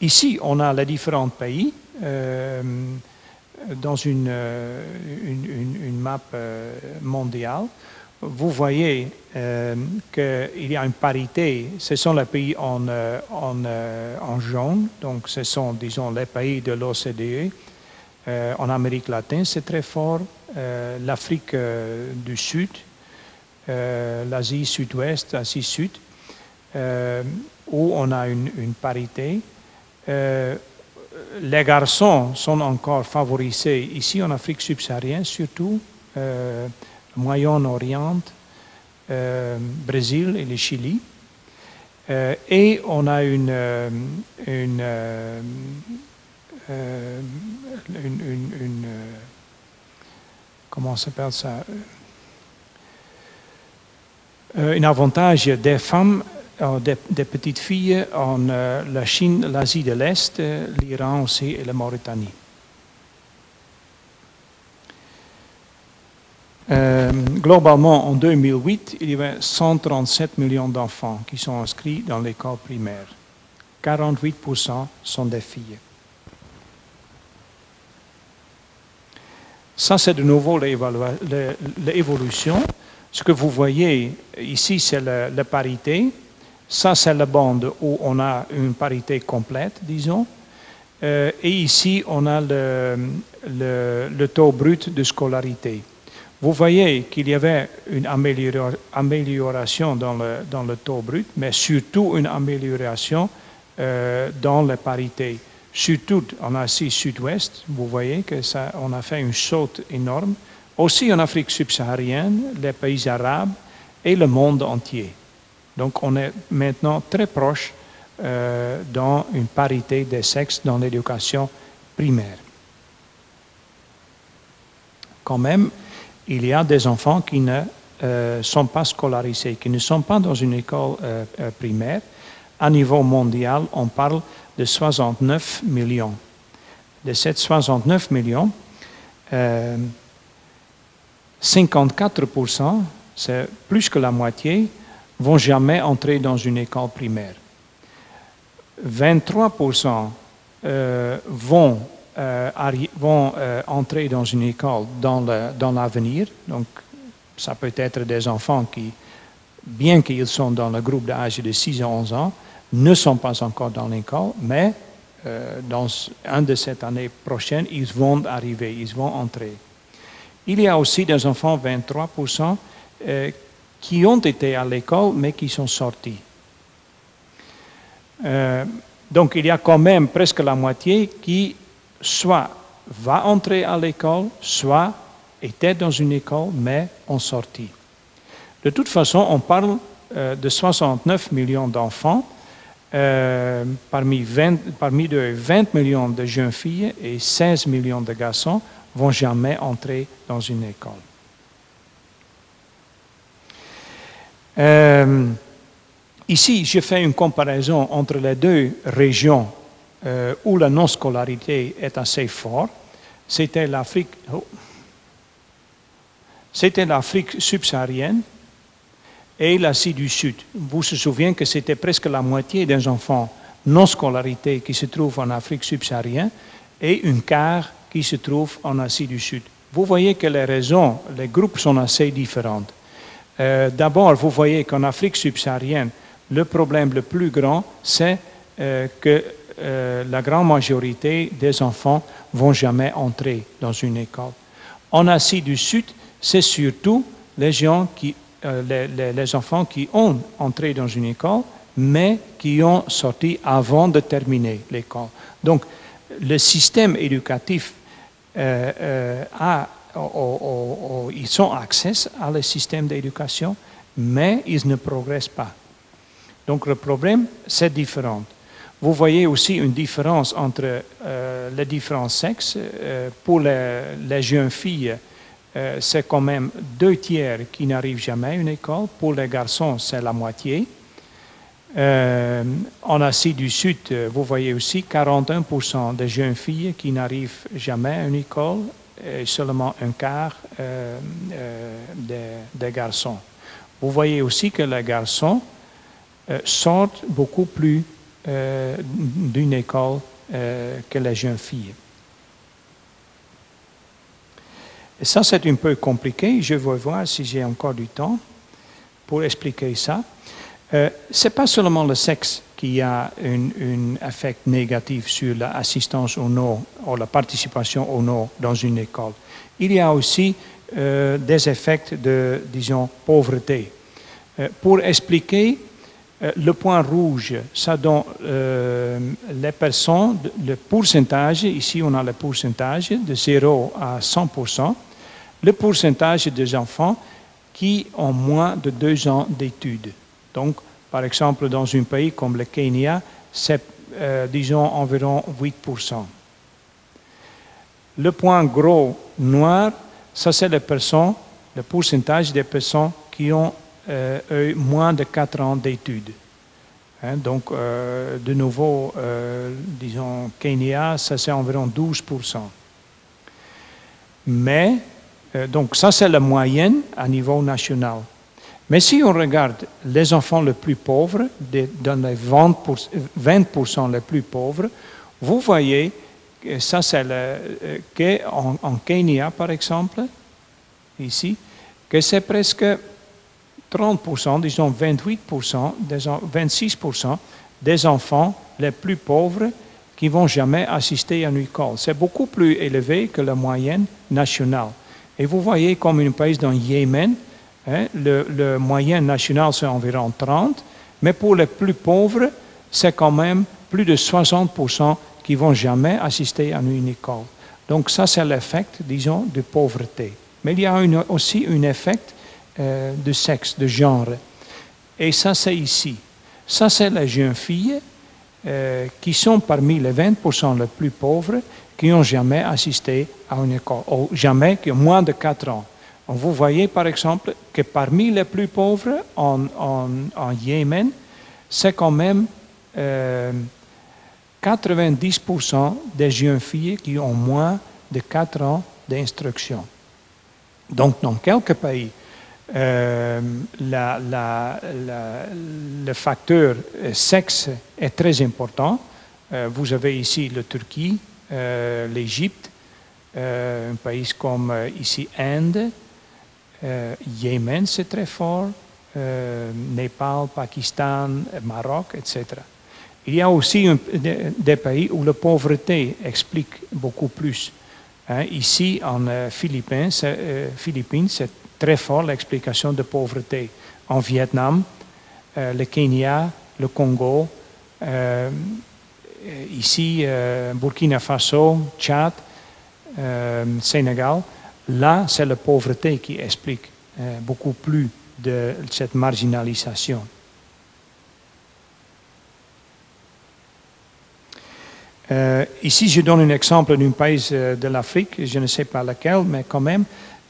Ici, on a les différents pays euh, dans une, euh, une, une, map euh, mondiale. Vous voyez euh, qu'il y a une parité. Ce sont les pays en, en, en, jaune, donc ce sont, disons, les pays de l'OCDE. en Amérique latine, c'est très fort. L'Afrique du Sud, l'Asie sud-ouest, l'Asie sud, où on a une, parité. Euh, les garçons sont encore favorisés ici en Afrique subsaharienne, surtout euh, Moyen-Orient, euh, Brésil et le Chili. Euh, et on a euh, euh, une comment s'appelle ça Un avantage des femmes des, des, petites filles en euh, la Chine, l'Asie de l'Est, euh, l'Iran aussi et la Mauritanie. Euh, globalement, en 2008, il y avait 137 millions d'enfants qui sont inscrits dans l'école primaire. 48% sont des filles. Ça, c'est de nouveau l'évolution. Ce que vous voyez ici, c'est la, parité ça, c'est la bande où on a une parité complète, disons. Euh, et ici, on a le, taux brut de scolarité. Vous voyez qu'il y avait une amélioration dans le, dans le, taux brut, mais surtout une amélioration euh, dans la parité. Surtout en Asie sud-ouest, vous voyez que ça, on a fait une saute énorme. Aussi en Afrique subsaharienne, les pays arabes et le monde entier. Donc on est maintenant très proche euh, dans une parité des sexes dans l'éducation primaire. Quand même, il y a des enfants qui ne euh, sont pas scolarisés, qui ne sont pas dans une école euh, euh primaire. À niveau mondial, on parle de 69 millions. De ces 69 millions, 54%, euh, c'est plus que la moitié, vont jamais entrer dans une école primaire. 23% euh, vont, euh, entrer dans une école dans l'avenir. Donc, ça peut être des enfants qui, bien qu'ils sont dans le groupe d'âge de 6 à 11 ans, ne sont pas encore dans l'école, mais euh, dans un de cette année prochaine, ils vont arriver, ils vont entrer. Il y a aussi des enfants, 23%, qui ont été à l'école mais qui sont sortis. Euh, donc il y a quand même presque la moitié qui soit va entrer à l'école, soit était dans une école mais ont sorti. De toute façon, on parle euh, de 69 millions d'enfants, euh, parmi, 20, parmi eux 20 millions de jeunes filles et 16 millions de garçons vont jamais entrer dans une école. Euh, ici, je fais une comparaison entre les deux régions euh, où la non-scolarité est assez forte. C'était l'Afrique, oh, c'était l'Afrique subsaharienne et l'Asie du Sud. Vous vous souvenez que c'était presque la moitié des enfants non scolarité qui se trouvent en Afrique subsaharienne et un quart qui se trouve en Asie du Sud. Vous voyez que les raisons, les groupes sont assez différents. Euh, D'abord, vous voyez qu'en Afrique subsaharienne, le problème le plus grand, c'est euh, que euh, la grande majorité des enfants vont jamais entrer dans une école. En Asie du Sud, c'est surtout les, gens qui, les, les, enfants qui ont entré dans une école, mais qui ont sorti avant de terminer l'école. Donc, le système éducatif euh, euh, a ils ont accès à le système d'éducation, mais ils ne progressent pas. Donc le problème, c'est différent. Vous voyez aussi une différence entre euh, les différents sexes. Euh, pour les, jeunes filles, euh, c'est quand même deux tiers qui n'arrivent jamais à une école. Pour les garçons, c'est la moitié. Euh, en Asie du Sud, vous voyez aussi 41% des jeunes filles qui n'arrivent jamais à une école et seulement un quart euh, euh, des, garçons. Vous voyez aussi que les garçons euh, sortent beaucoup plus euh, d'une école euh, que les jeunes filles. Ça, c'est un peu compliqué. Je vais voir si j'ai encore du temps pour expliquer ça. Euh, Ce n'est pas seulement le sexe qui a un, effet négatif sur l'assistance au non ou la participation au non dans une école. Il y a aussi euh, des effets de, disons, pauvreté. Euh, pour expliquer, le point rouge, ça donne euh, les personnes, le pourcentage, ici on a le pourcentage de 0 à 100%, le pourcentage des enfants qui ont moins de deux ans d'études. Donc, par exemple, dans un pays comme le Kenya, c'est, euh, disons, environ 8%. Le point gros noir, ça c'est les personnes, le pourcentage des personnes qui ont euh, eu moins de 4 ans d'études. Hein, donc, euh, de nouveau, euh, disons, Kenya, ça c'est environ 12%. Mais, euh, donc ça c'est la moyenne à niveau national. Mais si on regarde les enfants les plus pauvres, dans les 20%, 20% les plus pauvres, vous voyez que ça c'est le, euh, que en, en Kenya par exemple, ici, que c'est presque 30%, disons 28%, des en- 26% des enfants les plus pauvres qui vont jamais assister à une école. C'est beaucoup plus élevé que la moyenne nationale. Et vous voyez comme un pays dans Yémen, hein, le, le moyen national c'est environ 30, mais pour les plus pauvres, c'est quand même plus de 60% qui vont jamais assister à une école. Donc ça, c'est l'effet, disons, de pauvreté. Mais il y a une- aussi un effet euh, de sexe, de genre. Et ça, c'est ici. Ça, c'est les jeunes filles euh, qui sont parmi les 20% les plus pauvres qui n'ont jamais assisté à une école, ou jamais, qui ont moins de 4 ans. Vous voyez, par exemple, que parmi les plus pauvres en, en, en Yémen, c'est quand même euh, 90% des jeunes filles qui ont moins de 4 ans d'instruction. Donc, dans quelques pays, euh, le facteur sexe est très important. Euh, vous avez ici la Turquie, euh, l'Égypte, euh, un pays comme ici Inde, Yémen c'est très fort, Népal, Pakistan, Maroc, etc. Il y a aussi des, pays où la pauvreté explique beaucoup plus. Hein, ici, en Philippines, Philippines, c'est très fort l'explication de pauvreté. En Vietnam, euh, le Kenya, le Congo, euh, ici, euh, Burkina Faso, Tchad, Sénégal, là, c'est la pauvreté qui explique beaucoup plus de cette marginalisation. Ici, je donne un exemple d'un pays de l'Afrique, je ne sais pas lequel, mais quand même,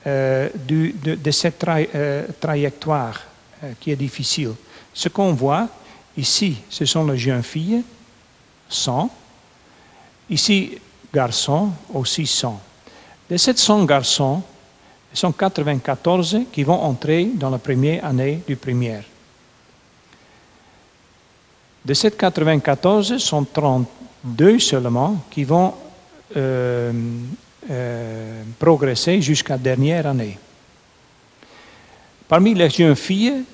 du- de, cette euh, trajectoire euh, qui est difficile. Ce qu'on voit ici, ce sont les jeunes filles, 100. Ici, garçons, aussi 100. De ces 100 garçons, il sont 94 qui vont entrer dans la première année du primaire. De ces 94, sont 32 seulement qui vont euh, euh, progresser jusqu'à dernière année. Parmi les jeunes filles,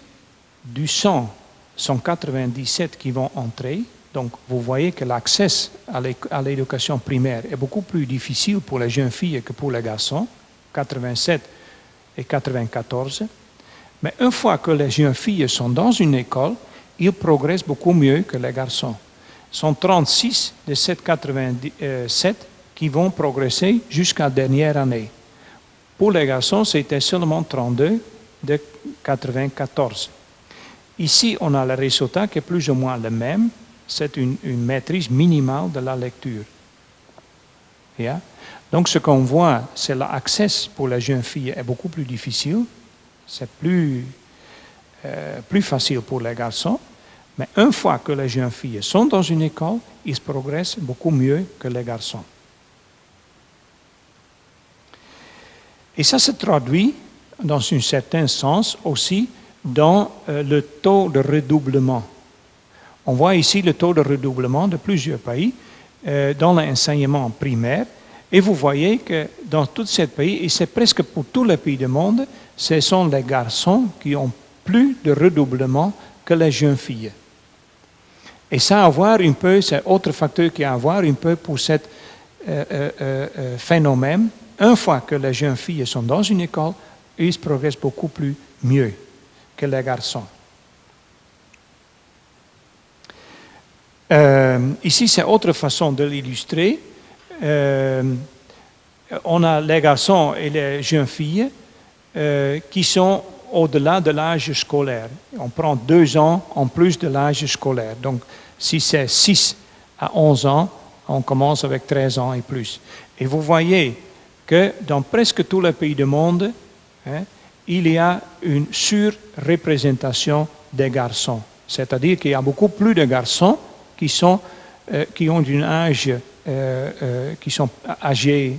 du 100, sont 97 qui vont entrer. Donc, vous voyez que l'accès à l'éducation primaire est beaucoup plus difficile pour les jeunes filles que pour les garçons, 87 et 94. Mais une fois que les jeunes filles sont dans une école, ils progressent beaucoup mieux que les garçons. Sont 36 de ces 87 qui vont progresser jusqu'à la dernière année. Pour les garçons, c'était seulement 32 de 94. Ici, on a le résultat qui est plus ou moins le même. C'est une, maîtrise minimale de la lecture. Yeah? Donc, ce qu'on voit, c'est l'accès pour les jeunes filles est beaucoup plus difficile. C'est euh, plus facile pour les garçons. Mais une fois que les jeunes filles sont dans une école, ils progressent beaucoup mieux que les garçons. Et ça se traduit, dans un certain sens, aussi dans euh, le taux de redoublement. On voit ici le taux de redoublement de plusieurs pays euh, dans l'enseignement primaire. Et vous voyez que dans tous ces pays, et c'est presque pour tous les pays du monde, ce sont les garçons qui ont plus de redoublement que les jeunes filles. Et ça a à voir un peu, c'est autre facteur qui a à voir un peu pour ce phénomène. Une fois que les jeunes filles sont dans une école, ils progressent beaucoup plus mieux que les garçons. Euh, ici, c'est autre façon de l'illustrer. Euh, on a les garçons et les jeunes filles euh, qui sont au-delà de l'âge scolaire. On prend deux ans en plus de l'âge scolaire. Donc, si c'est 6 à 11 ans, on commence avec 13 ans et plus. Et vous voyez que dans presque tous les pays du monde, hein, il y a une surreprésentation des garçons. C'est-à-dire qu'il y a beaucoup plus de garçons qui, sont, euh, qui ont un âge, euh, euh, qui sont âgés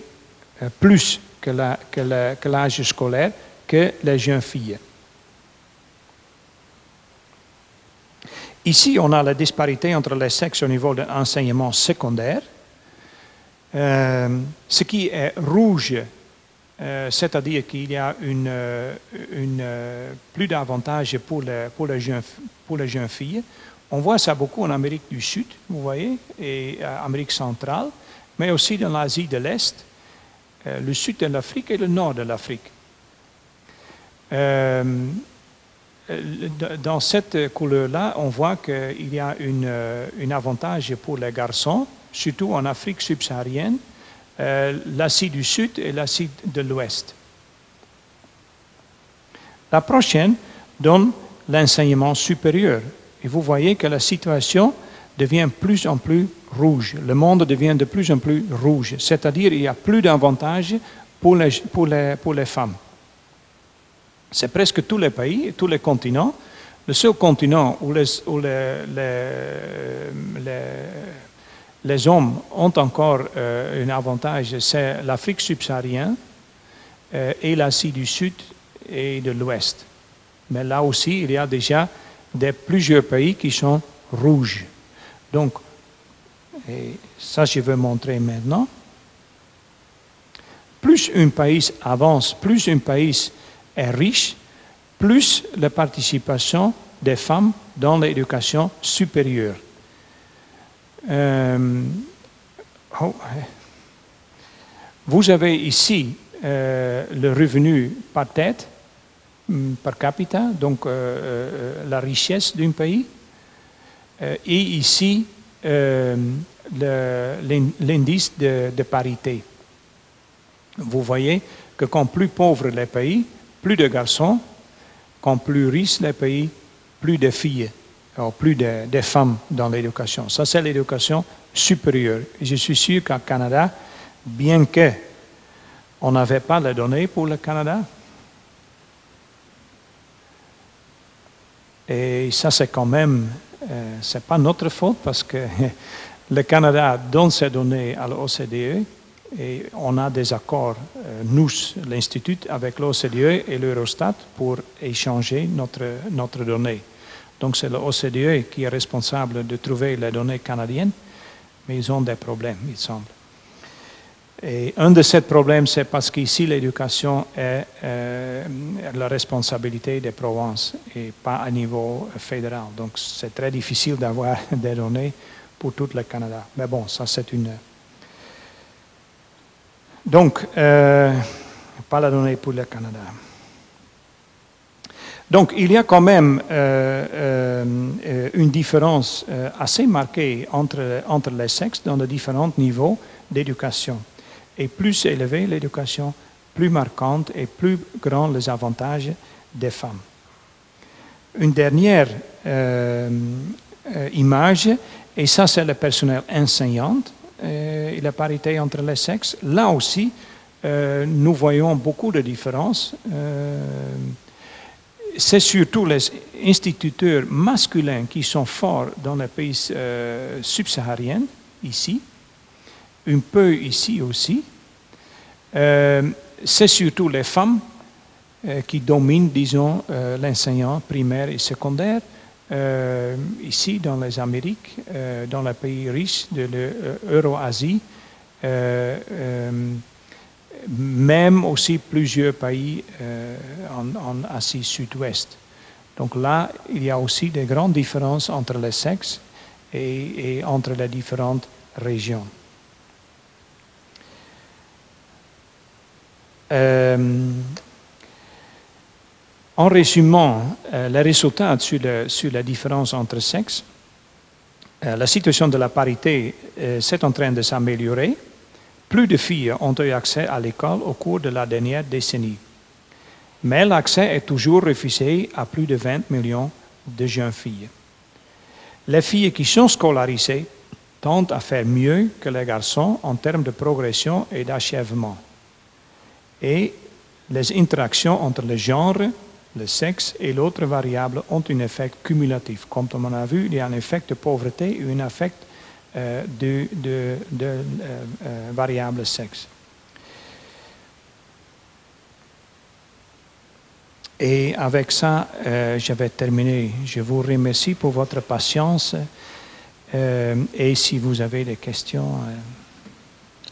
plus que l'âge scolaire que les jeunes filles. Ici, on a la disparité entre les sexes au niveau de l'enseignement secondaire. Ce qui est rouge euh, c'est-à-dire qu'il y a une, euh, euh, plus d'avantages pour, les, pour, les jeunes, pour les jeunes filles. On voit ça beaucoup en Amérique du Sud, vous voyez, et en Amérique centrale, mais aussi dans l'Asie de l'Est, le sud de l'Afrique et le nord de l'Afrique. dans cette couleur-là, on voit qu'il y a un avantage pour les garçons, surtout en Afrique subsaharienne, euh, l'Asie du Sud et l'Asie de l'Ouest. La prochaine donne l'enseignement supérieur. Et vous voyez que la situation devient plus en plus rouge. Le monde devient de plus en plus rouge. C'est-à-dire qu'il y a plus d'avantages pour les, pour, les, pour les femmes. C'est presque tous les pays, tous les continents. Le seul continent où les, où les, les hommes ont encore euh, un avantage, c'est l'Afrique subsaharienne euh, et l'Asie du Sud et de l'Ouest. Mais là aussi, il y a déjà des, plusieurs pays qui sont rouges. Donc, et ça je veux montrer maintenant. Plus un pays avance, plus un pays est riche, plus la participation des femmes dans l'éducation supérieure. Euh, oh, vous avez ici euh, le revenu par tête, mm, par capita, donc euh, la richesse d'un pays, et ici l'indice de, de, parité. Vous voyez que quand plus pauvres les pays, plus de garçons, quand plus riches les pays, plus de filles plus de, femmes dans l'éducation. Ça, c'est l'éducation supérieure. Je suis sûr qu'au Canada, bien que on n'avait pas les données pour le Canada, et ça, c'est quand même, euh, c'est pas notre faute parce que le Canada donne ses données à l'OCDE et on a des accords, euh, nous, l'Institut, avec l'OCDE et l'Eurostat pour échanger notre, notre donnée. Donc c'est l'OCDE qui est responsable de trouver les données canadiennes, mais ils ont des problèmes, il semble. Et un de ces problèmes, c'est parce qu'ici, l'éducation est euh, la responsabilité des provinces et pas à niveau fédéral. Donc, c'est très difficile d'avoir des données pour tout le Canada. Mais bon, ça, c'est une. Donc, euh, pas la donnée pour le Canada. Donc il y a quand même euh, euh, une différence euh, assez marquée entre, entre les sexes dans les différents niveaux d'éducation. Et plus élevée l'éducation, plus marquante et plus grands les avantages des femmes. Une dernière image, et ça c'est le personnel enseignant et la parité entre les sexes. Là aussi, nous voyons beaucoup de différences c'est surtout les instituteurs masculins qui sont forts dans les pays euh, subsahariens, ici, un peu ici aussi. Euh, c'est surtout les femmes euh, qui dominent, disons, l'enseignant primaire et secondaire. euh, ici dans les Amériques, euh, dans les pays riches de l'Euro-Asie, même aussi plusieurs pays en, Asie sud-ouest. Donc là, il y a aussi des grandes différences entre les sexes et, entre les différentes régions. En résumant euh, les résultats sur, la différence entre sexes, euh, la situation de la parité euh, s'est en train de s'améliorer. Plus de filles ont eu accès à l'école au cours de la dernière décennie. Mais l'accès est toujours refusé à plus de 20 millions de jeunes filles. Les filles qui sont scolarisées tendent à faire mieux que les garçons en termes de progression et d'achèvement. Et les interactions entre les genres le sexe et l'autre variable ont un effet cumulatif. Comme on a vu, il y a un effet de pauvreté et un effet euh, de, de, euh, euh, variable sexe. Et avec ça, je vais terminer. Je vous remercie pour votre patience. et si vous avez des questions,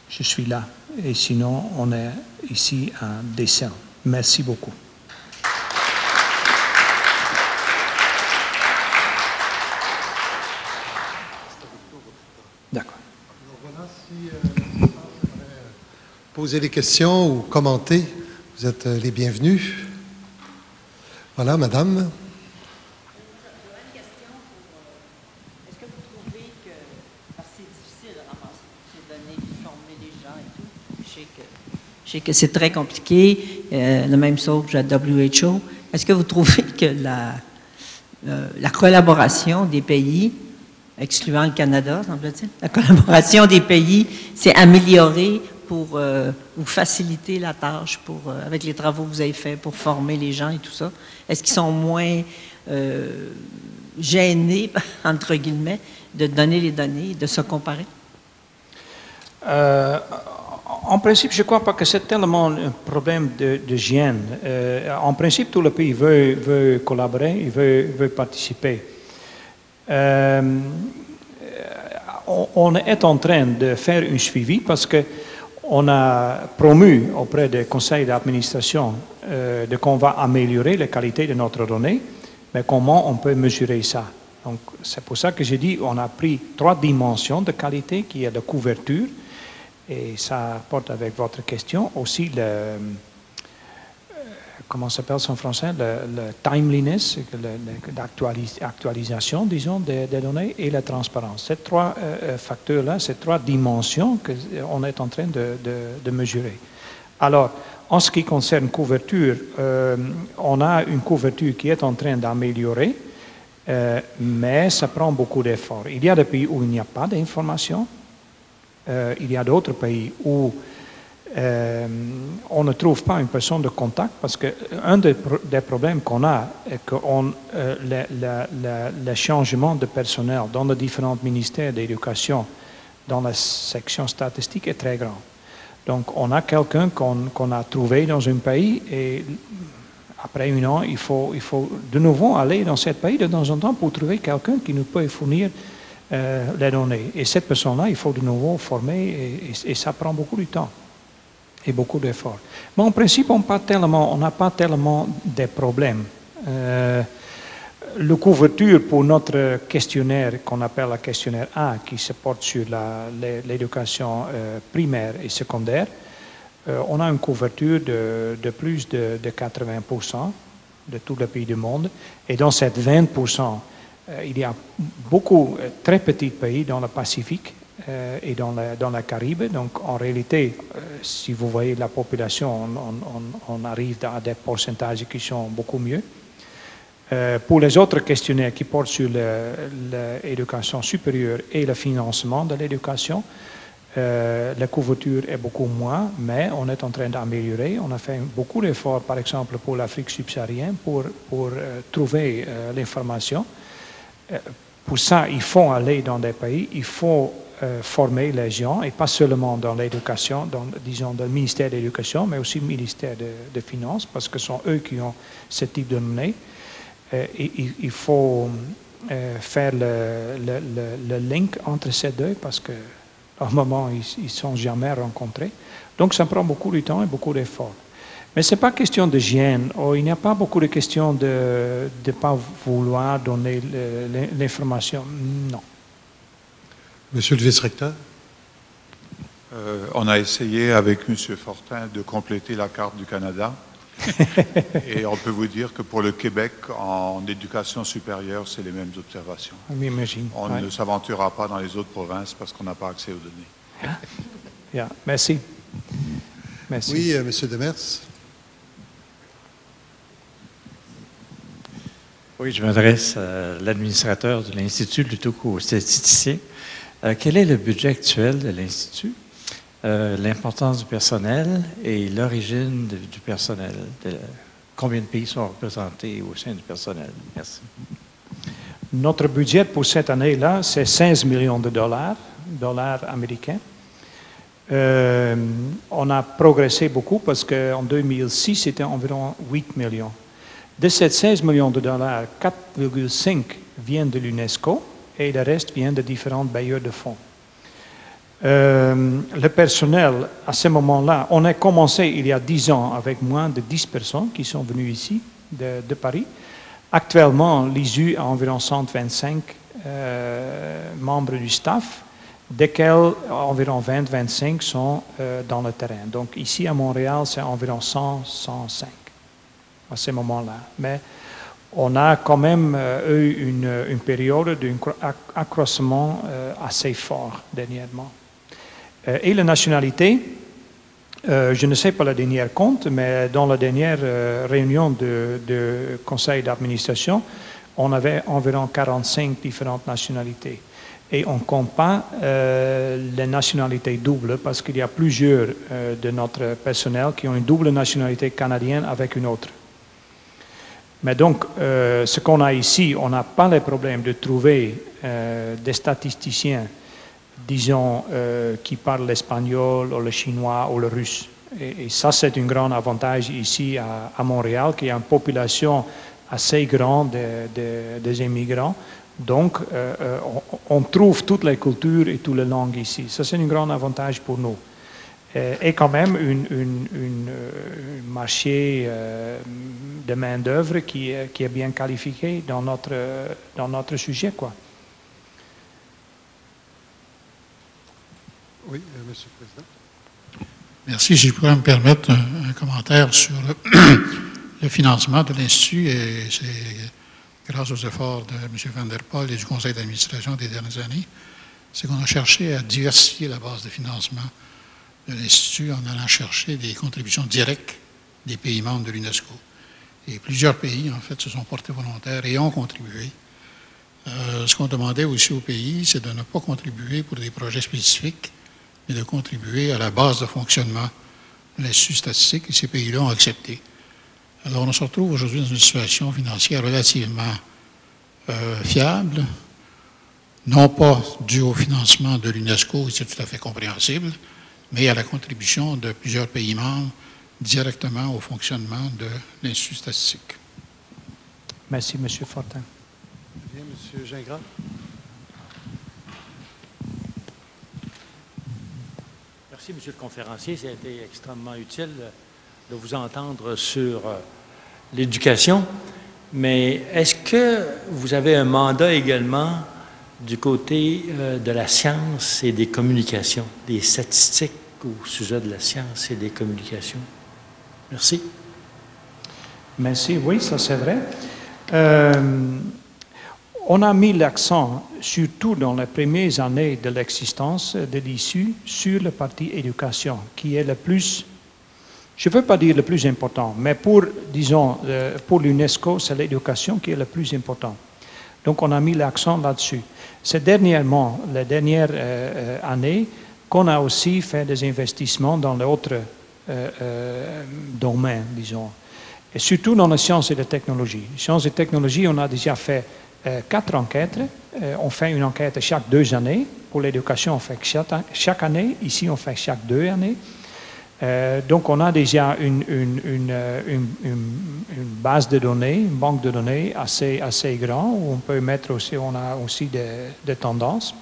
je suis là. Et sinon, on est ici à dessin. Merci beaucoup. Poser des questions ou commenter, vous êtes euh, les bienvenus. Voilà, madame. Je sais que, c'est très compliqué, euh, la même chose que la WHO, est-ce que vous trouvez que la, euh, la collaboration des pays, excluant le Canada, semble-t-il, la collaboration des pays s'est améliorée pour euh, vous faciliter la tâche pour, euh, avec les travaux que vous avez faits pour former les gens et tout ça? Est-ce qu'ils sont moins euh, gênés, entre guillemets, de donner les données, de se comparer? en principe, je ne crois pas que c'est tellement un problème de, de gêne. en principe, tout le pays veut, collaborer, il veut participer. On est en train de faire un suivi parce que on a promu auprès des conseils d'administration euh, de qu'on va améliorer la qualité de notre donnée, mais comment on peut mesurer ça. Donc, c'est pour ça que j'ai dit on a pris trois dimensions de qualité, qui est la couverture, et ça porte avec votre question aussi le, comment s'appelle en français, le, timeliness, l'actualisation, disons, des, données et la transparence. Ces trois euh, euh, facteurs-là, ces trois dimensions qu'on est en train de, mesurer. Alors, en ce qui concerne couverture, euh, on a une couverture qui est en train d'améliorer, mais ça prend beaucoup d'efforts. Il y a des pays où il n'y a pas d'information, il y a d'autres pays où euh, on ne trouve pas une personne de contact parce qu'un des, des, problèmes qu'on a est que euh, le, changement de personnel dans les différents ministères d'éducation, dans la section statistique, est très grand. Donc on a quelqu'un qu'on a trouvé dans un pays et après un an, il faut, de nouveau aller dans ce pays de temps en temps pour trouver quelqu'un qui nous peut fournir euh, les données. Et cette personne-là, il faut de nouveau former et ça prend beaucoup de temps et beaucoup d'efforts. Mais en principe, on n'a pas tellement de problèmes. Euh, le couverture pour notre questionnaire, qu'on appelle le questionnaire A, qui se porte sur l'éducation euh, primaire et secondaire, euh, on a une couverture de, plus de, de, 80% de tous les pays du monde. Et dans cette 20%, il y a beaucoup, très petits pays dans le Pacifique euh, et dans la, dans la Caraïbe. Donc en réalité, euh, si vous voyez la population, on, arrive à des pourcentages qui sont beaucoup mieux. Euh, pour les autres questionnaires qui portent sur l'éducation supérieure et le financement de l'éducation, la couverture est beaucoup moins, mais on est en train d'améliorer. On a fait beaucoup d'efforts, par exemple, pour l'Afrique subsaharienne, pour, pour trouver l'information. pour ça, il faut aller dans des pays, il faut euh, former les gens, et pas seulement dans l'éducation, dans, disons, dans le ministère de l'Éducation, mais aussi le ministère de, Finances, parce que ce sont eux qui ont ce type de données. Euh, il, faut, euh, faire le, le, le, le, link entre ces deux parce que un moment, ils ne sont jamais rencontrés. Donc, ça prend beaucoup de temps et beaucoup d'efforts. Mais ce n'est pas question de gêne, ou il n'y a pas beaucoup de questions de ne pas vouloir donner l'information. Non. Monsieur le vice-recteur euh, On a essayé avec M. Fortin de compléter la carte du Canada. Et on peut vous dire que pour le Québec, en éducation supérieure, c'est les mêmes observations. On ne s'aventurera pas dans les autres provinces parce qu'on n'a pas accès aux données. Yeah. Merci. Merci. Oui, euh, Monsieur Demers. Oui, je m'adresse à l'administrateur de l'Institut plutôt qu'au statisticien. Euh, quel est le budget actuel de l'Institut? Euh, l'importance du personnel et l'origine du personnel. Combien de pays sont représentés au sein du personnel? Merci. Notre budget pour cette année-là, c'est 16 millions de dollars, dollars américains. Euh, on a progressé beaucoup parce qu'en 2006, c'était environ 8 millions. De ces 16 millions de dollars, 4,5 viennent de l'UNESCO et le reste vient de différents bailleurs de fonds. Euh, le personnel, à ce moment-là, on a commencé il y a 10 ans avec moins de 10 personnes qui sont venues ici, de, Paris. Actuellement, l'ISU a environ 125 euh, membres du staff, desquels environ 20-25 sont euh, dans le terrain. Donc ici à Montréal, c'est environ 100-105 à ce moment-là. Mais on a quand même euh, eu une, une période d'accroissement euh, assez fort dernièrement. Euh, et la nationalité, je ne sais pas la dernière compte, mais dans la dernière réunion de, conseil d'administration, on avait environ 45 différentes nationalités. Et on compte pas les nationalités doubles parce qu'il y a plusieurs de notre personnel qui ont une double nationalité canadienne avec une autre. Mais donc, euh, ce qu'on a ici, on n'a pas le problème de trouver des statisticiens disons, euh, qui parlent l'espagnol ou le chinois ou le russe. Et, ça, c'est un grand avantage ici à, Montréal, qui a une population assez grande de, de, des immigrants. Donc, euh, euh, on, on, trouve toutes les cultures et toutes les langues ici. Ça, c'est un grand avantage pour nous. Et, quand même, un marché euh, de main-d'œuvre qui, qui, est bien qualifié dans notre, dans sujet. Oui, euh, Monsieur le Président. Merci. Si je pourrais me permettre un, commentaire sur le, financement de l'Institut, et c'est grâce aux efforts de M. Van der Poel et du conseil d'administration des dernières années, c'est qu'on a cherché à diversifier la base de financement de l'Institut en allant chercher des contributions directes des pays membres de l'UNESCO. Et plusieurs pays, en fait, se sont portés volontaires et ont contribué. Euh, ce qu'on demandait aussi aux pays, c'est de ne pas contribuer pour des projets spécifiques, et de contribuer à la base de fonctionnement de l'Institut statistique et ces pays-là ont accepté. Alors, on se retrouve aujourd'hui dans une situation financière relativement euh, fiable, non pas due au financement de l'UNESCO, c'est tout à fait compréhensible, mais à la contribution de plusieurs pays membres directement au fonctionnement de l'Institut statistique. Merci, M. Fortin. Bien, M. Gingras. Merci, Monsieur le conférencier. Ça a été extrêmement utile de vous entendre sur euh, l'éducation. Mais est-ce que vous avez un mandat également du côté euh, de la science et des communications, des statistiques? Au sujet de la science et des communications? Merci. Merci. Oui, ça c'est vrai. Euh, on a mis l'accent, surtout dans les premières années de l'existence de l'issue, sur la partie éducation, qui est le plus, je ne veux pas dire le plus important, mais pour, disons, euh, pour l'UNESCO, c'est l'éducation qui est le plus important. Donc on a mis l'accent là-dessus. C'est dernièrement, les dernières euh, années, qu'on a aussi fait des investissements dans d'autres euh, euh, domaines, disons. Et surtout dans les sciences et la technologie. Sciences et technologies, on a déjà fait euh, quatre enquêtes. Euh, on fait une enquête chaque deux années. Pour l'éducation, on fait chaque, année. Ici, on fait chaque deux années. Donc on a déjà une, base de données, une banque de données assez, assez grande où on peut mettre aussi, on a aussi des tendances.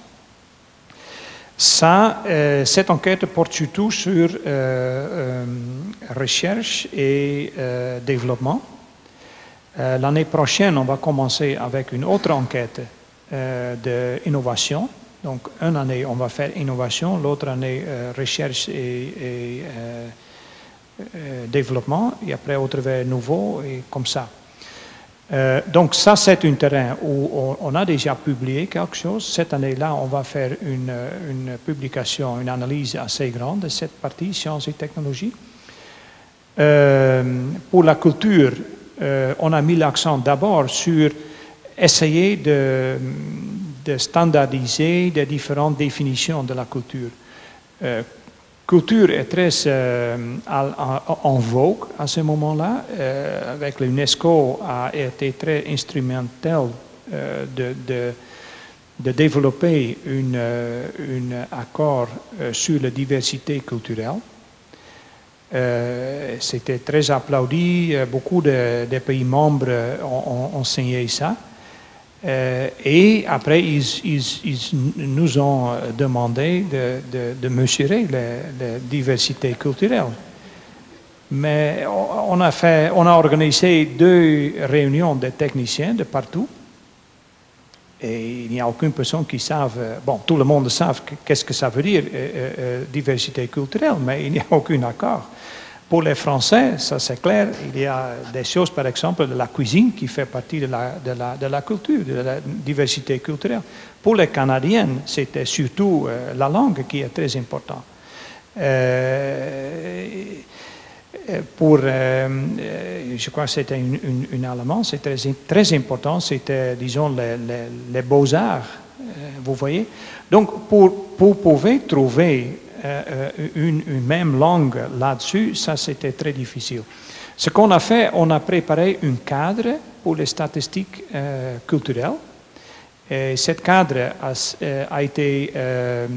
Ça, euh, cette enquête porte surtout sur euh, recherche et développement. L'année prochaine, on va commencer avec une autre enquête d'innovation donc, une année, on va faire innovation, l'autre année, euh, recherche et, euh, euh, développement, et après, autre vers nouveau, et comme ça. Donc, ça, c'est un terrain où on, a déjà publié quelque chose. Cette année-là, on va faire une, une, publication, une analyse assez grande de cette partie, sciences et technologies. pour la culture, on a mis l'accent d'abord sur essayer de de standardiser des différentes définitions de la culture. Euh, culture est très euh, en vogue à ce moment-là. Euh, avec l'UNESCO a été très instrumental de, de, développer un accord sur la diversité culturelle. C'était très applaudi. Beaucoup de, pays membres ont, ont signé ça. Euh, et après, ils, nous ont demandé de, mesurer la, diversité culturelle. Mais on a, organisé deux réunions de techniciens de partout. Et il n'y a aucune personne qui savent, bon, tout le monde sait qu'est-ce que ça veut dire, euh, euh, diversité culturelle, mais il n'y a aucun accord. Pour les Français, ça c'est clair, il y a des choses, par exemple, de la cuisine qui fait partie de la, culture, de la diversité culturelle. Pour les Canadiens, c'était surtout euh, la langue qui est très importante. Euh, pour, euh, je crois que c'était une, une, une Allemand, c'est très, important, c'était, disons, les beaux-arts, vous voyez. Donc, pour, pour pouvoir trouver euh, une, même langue là-dessus, ça c'était très difficile. Ce qu'on a fait, on a préparé un cadre pour les statistiques euh, culturelles. Et ce cadre a, euh, a été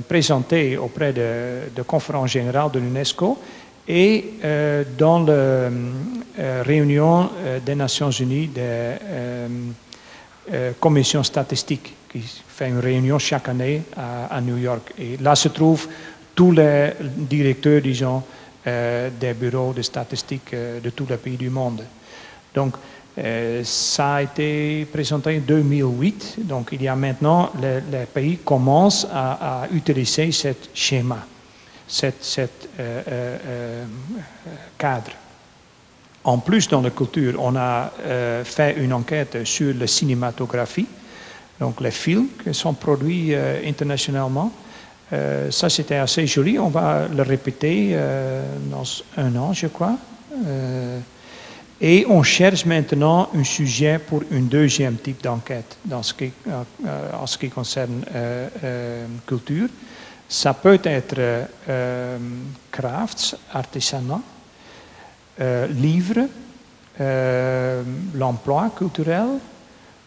présenté auprès de, de conférence générale de l'UNESCO et dans la réunion des Nations Unies de commission statistique qui fait une réunion chaque année à, à New York. Et là se trouve tous les directeurs, disons, euh, des bureaux de statistiques euh, de tous les pays du monde. Donc, euh, ça a été présenté en 2008. Donc, il y a maintenant, les, pays commencent à, utiliser ce schéma, ce cadre. En plus, dans la culture, on a fait une enquête sur la cinématographie, donc les films qui sont produits internationalement. Euh, ça, c'était assez joli. On va le répéter euh, dans un an, je crois. Euh, et on cherche maintenant un sujet pour un deuxième type d'enquête dans ce qui, en ce qui concerne culture. Ça peut être crafts, artisanat, livres, l'emploi culturel,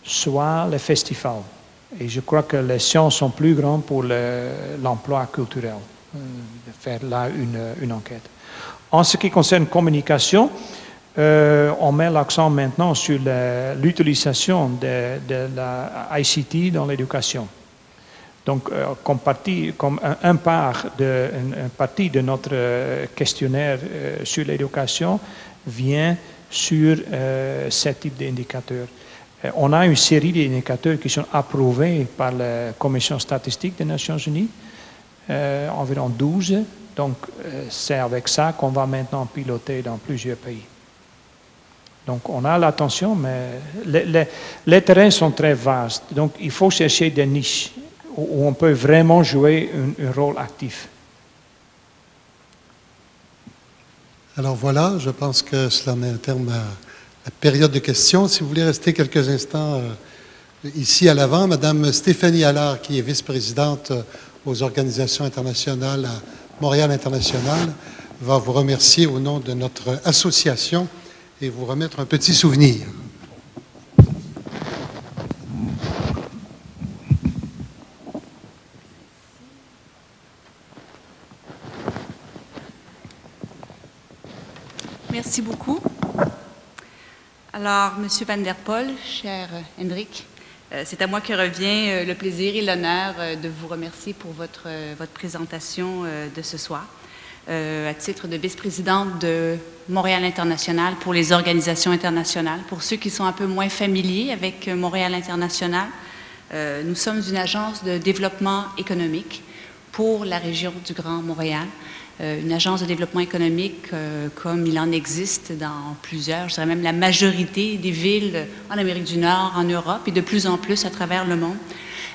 soit les festivals. Et je crois que les sciences sont plus grandes pour l'emploi culturel, euh, de faire là une, une, enquête. En ce qui concerne communication, euh, on met l'accent maintenant sur l'utilisation de, de, la ICT dans l'éducation. Donc, euh, comme, partie, comme un, part de, partie de notre questionnaire sur l'éducation vient sur ce type d'indicateurs. Euh, on a une série d'indicateurs qui sont approuvés par la Commission statistique des Nations Unies, euh, environ 12. Donc, euh, c'est avec ça qu'on va maintenant piloter dans plusieurs pays. Donc, on a l'attention, mais les, terrains sont très vastes. Donc, il faut chercher des niches où, on peut vraiment jouer un, un rôle actif. Alors voilà, je pense que cela met un terme à période de questions. Si vous voulez rester quelques instants euh, ici à l'avant, Madame Stéphanie Allard, qui est vice-présidente euh, aux organisations internationales à Montréal International, va vous remercier au nom de notre association et vous remettre un petit souvenir. Merci beaucoup. Alors, Monsieur Van der Poel, cher Hendrik, euh, c'est à moi que revient euh, le plaisir et l'honneur euh, de vous remercier pour votre, votre présentation de ce soir. à titre de vice-présidente de Montréal International pour les organisations internationales. Pour ceux qui sont un peu moins familiers avec Montréal International, nous sommes une agence de développement économique pour la région du Grand Montréal. Euh, une agence de développement économique euh, comme il en existe dans plusieurs, je dirais même la majorité des villes en Amérique du Nord, en Europe et de plus en plus à travers le monde.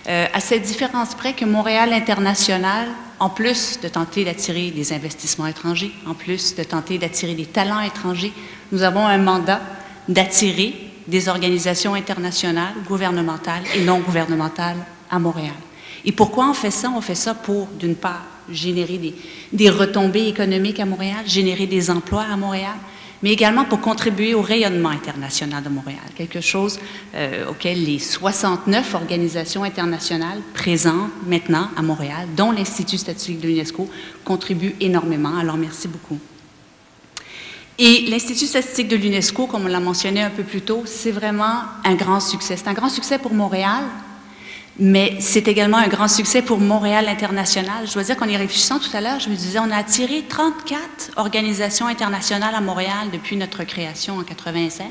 Euh, à cette différence près que Montréal International, en plus de tenter d'attirer des investissements étrangers, en plus de tenter d'attirer des talents étrangers, nous avons un mandat d'attirer des organisations internationales, gouvernementales et non gouvernementales à Montréal. Et pourquoi on fait ça? On fait ça pour, d'une part, générer des, retombées économiques à Montréal, générer des emplois à Montréal, mais également pour contribuer au rayonnement international de Montréal, quelque chose euh, auquel les 69 organisations internationales présentes maintenant à Montréal, dont l'Institut statistique de l'UNESCO, contribuent énormément. Alors, merci beaucoup. Et l'Institut statistique de l'UNESCO, comme on l'a mentionné un peu plus tôt, c'est vraiment un grand succès. C'est un grand succès pour Montréal, mais c'est également un grand succès pour Montréal International. Je dois dire qu'en y réfléchissant tout à l'heure, je me disais, on a attiré 34 organisations internationales à Montréal depuis notre création en 96.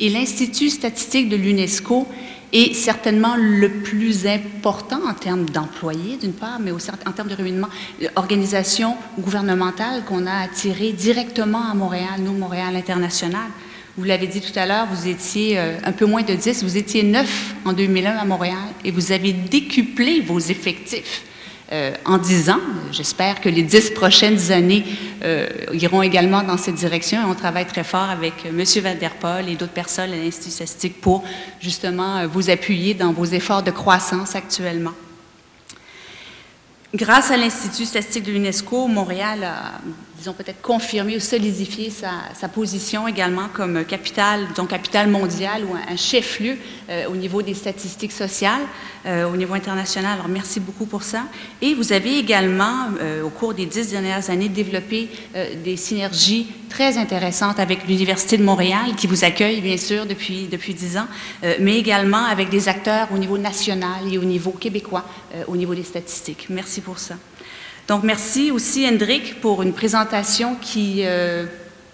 Et l'Institut statistique de l'UNESCO est certainement le plus important en termes d'employés, d'une part, mais aussi en termes de réunion, organisation gouvernementale qu'on a attirée directement à Montréal, nous, Montréal International. Vous l'avez dit tout à l'heure, vous étiez euh, un peu moins de 10, vous étiez 9 en 2001 à Montréal et vous avez décuplé vos effectifs euh, en 10 ans. J'espère que les 10 prochaines années euh, iront également dans cette direction et on travaille très fort avec M. Vanderpoel et d'autres personnes à l'Institut statistique pour justement vous appuyer dans vos efforts de croissance actuellement. Grâce à l'Institut statistique de l'UNESCO, Montréal a disons peut-être confirmer ou solidifier sa, position également comme capitale, disons capitale mondiale ou un, chef-lieu euh, au niveau des statistiques sociales, euh, au niveau international. Alors merci beaucoup pour ça. Et vous avez également, euh, au cours des dix dernières années, développé des synergies très intéressantes avec l'Université de Montréal, qui vous accueille bien sûr depuis depuis dix ans, mais également avec des acteurs au niveau national et au niveau québécois, au niveau des statistiques. Merci pour ça. Donc, merci aussi, Hendrik, pour une présentation qui, euh,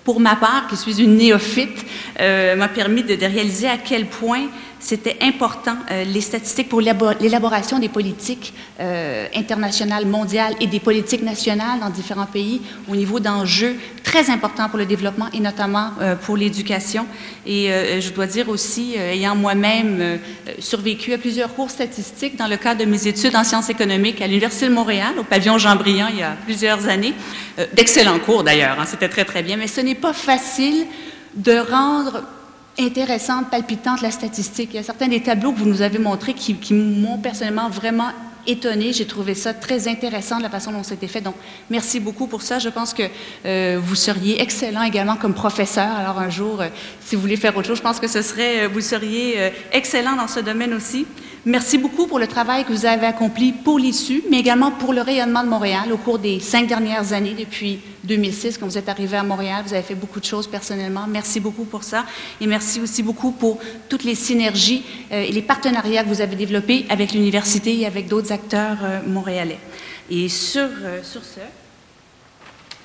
pour ma part, qui suis une néophyte, euh, m'a permis de, réaliser à quel point c'était important, euh, les statistiques pour l'élaboration des politiques euh, internationales, mondiales et des politiques nationales dans différents pays au niveau d'enjeux très importants pour le développement et notamment euh, pour l'éducation. Et je dois dire aussi, ayant moi-même survécu à plusieurs cours statistiques dans le cadre de mes études en sciences économiques à l'Université de Montréal, au pavillon Jean-Briand, il y a plusieurs années, d'excellents cours d'ailleurs, hein, c'était très très bien, mais ce n'est pas facile de rendre intéressante, palpitante, la statistique. Il y a certains des tableaux que vous nous avez montrés qui, m'ont personnellement vraiment étonné. J'ai trouvé ça très intéressant de la façon dont c'était fait. Donc, merci beaucoup pour ça. Je pense que euh, vous seriez excellent également comme professeur. Alors, un jour, euh, si vous voulez faire autre chose, je pense que ce serait, euh, vous seriez excellent dans ce domaine aussi. Merci beaucoup pour le travail que vous avez accompli pour l'issue, mais également pour le rayonnement de Montréal au cours des cinq dernières années, depuis 2006, quand vous êtes arrivé à Montréal. Vous avez fait beaucoup de choses personnellement. Merci beaucoup pour ça. Et merci aussi beaucoup pour toutes les synergies euh, et les partenariats que vous avez développés avec l'université et avec d'autres acteurs euh, montréalais. Et sur, euh, sur ce,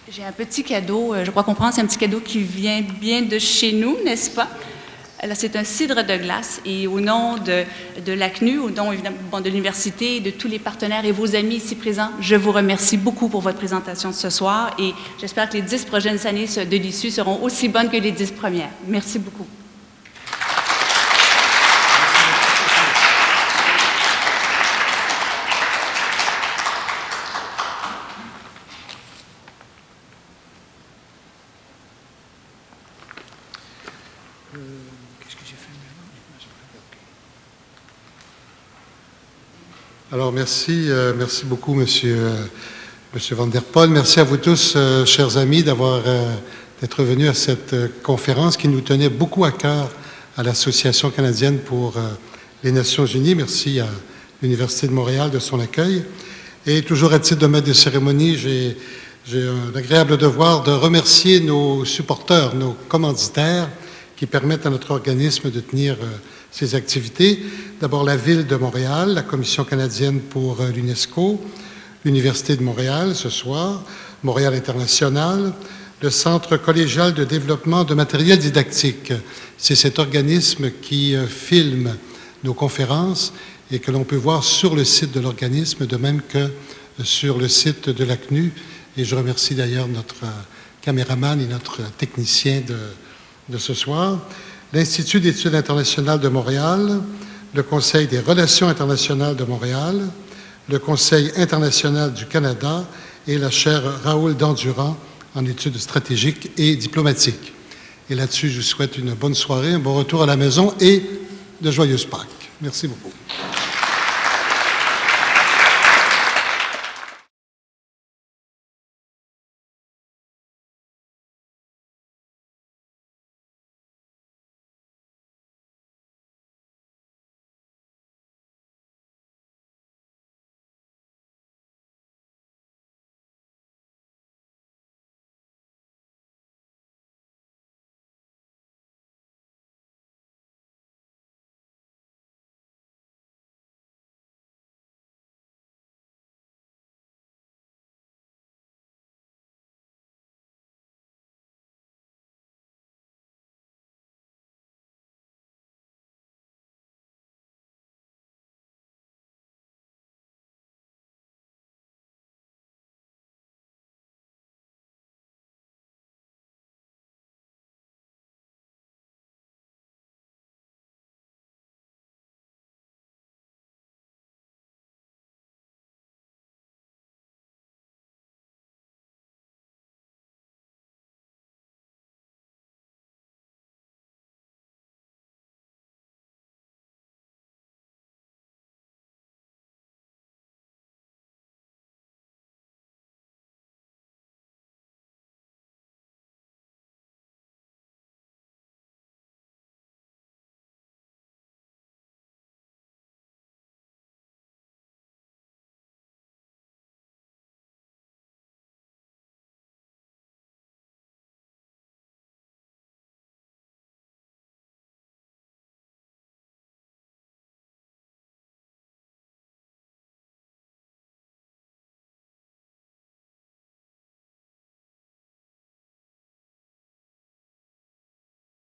j'ai un petit cadeau, je crois comprendre, c'est un petit cadeau qui vient bien de chez nous, n'est-ce pas? C'est un cidre de glace et au nom de, de l'ACNU, au nom de l'université, de tous les partenaires et vos amis ici présents, je vous remercie beaucoup pour votre présentation ce soir et j'espère que les dix prochaines années de l'issue seront aussi bonnes que les dix premières. Merci beaucoup. Alors, merci, euh, merci beaucoup, Monsieur, euh, Van der Poel. Merci à vous tous, euh, chers amis, d'avoir d'être venus à cette conférence qui nous tenait beaucoup à cœur à l'Association canadienne pour les Nations Unies. Merci à l'Université de Montréal de son accueil. Et toujours à titre de maître de cérémonie, j'ai j'ai un agréable devoir de remercier nos supporters, nos commanditaires qui permettent à notre organisme de tenir euh, ses activités. D'abord la Ville de Montréal, la Commission canadienne pour euh, l'UNESCO, l'Université de Montréal ce soir, Montréal International, le Centre collégial de développement de matériel didactique. C'est cet organisme qui euh, filme nos conférences et que l'on peut voir sur le site de l'organisme, de même que sur le site de la CNU. Et je remercie d'ailleurs notre caméraman et notre technicien de, de ce soir. L'Institut d'études internationales de Montréal, le Conseil des relations internationales de Montréal, le Conseil international du Canada et la chaire Raoul Dandurand en études stratégiques et diplomatiques. Et là-dessus, je vous souhaite une bonne soirée, un bon retour à la maison et de joyeuses Pâques. Merci beaucoup.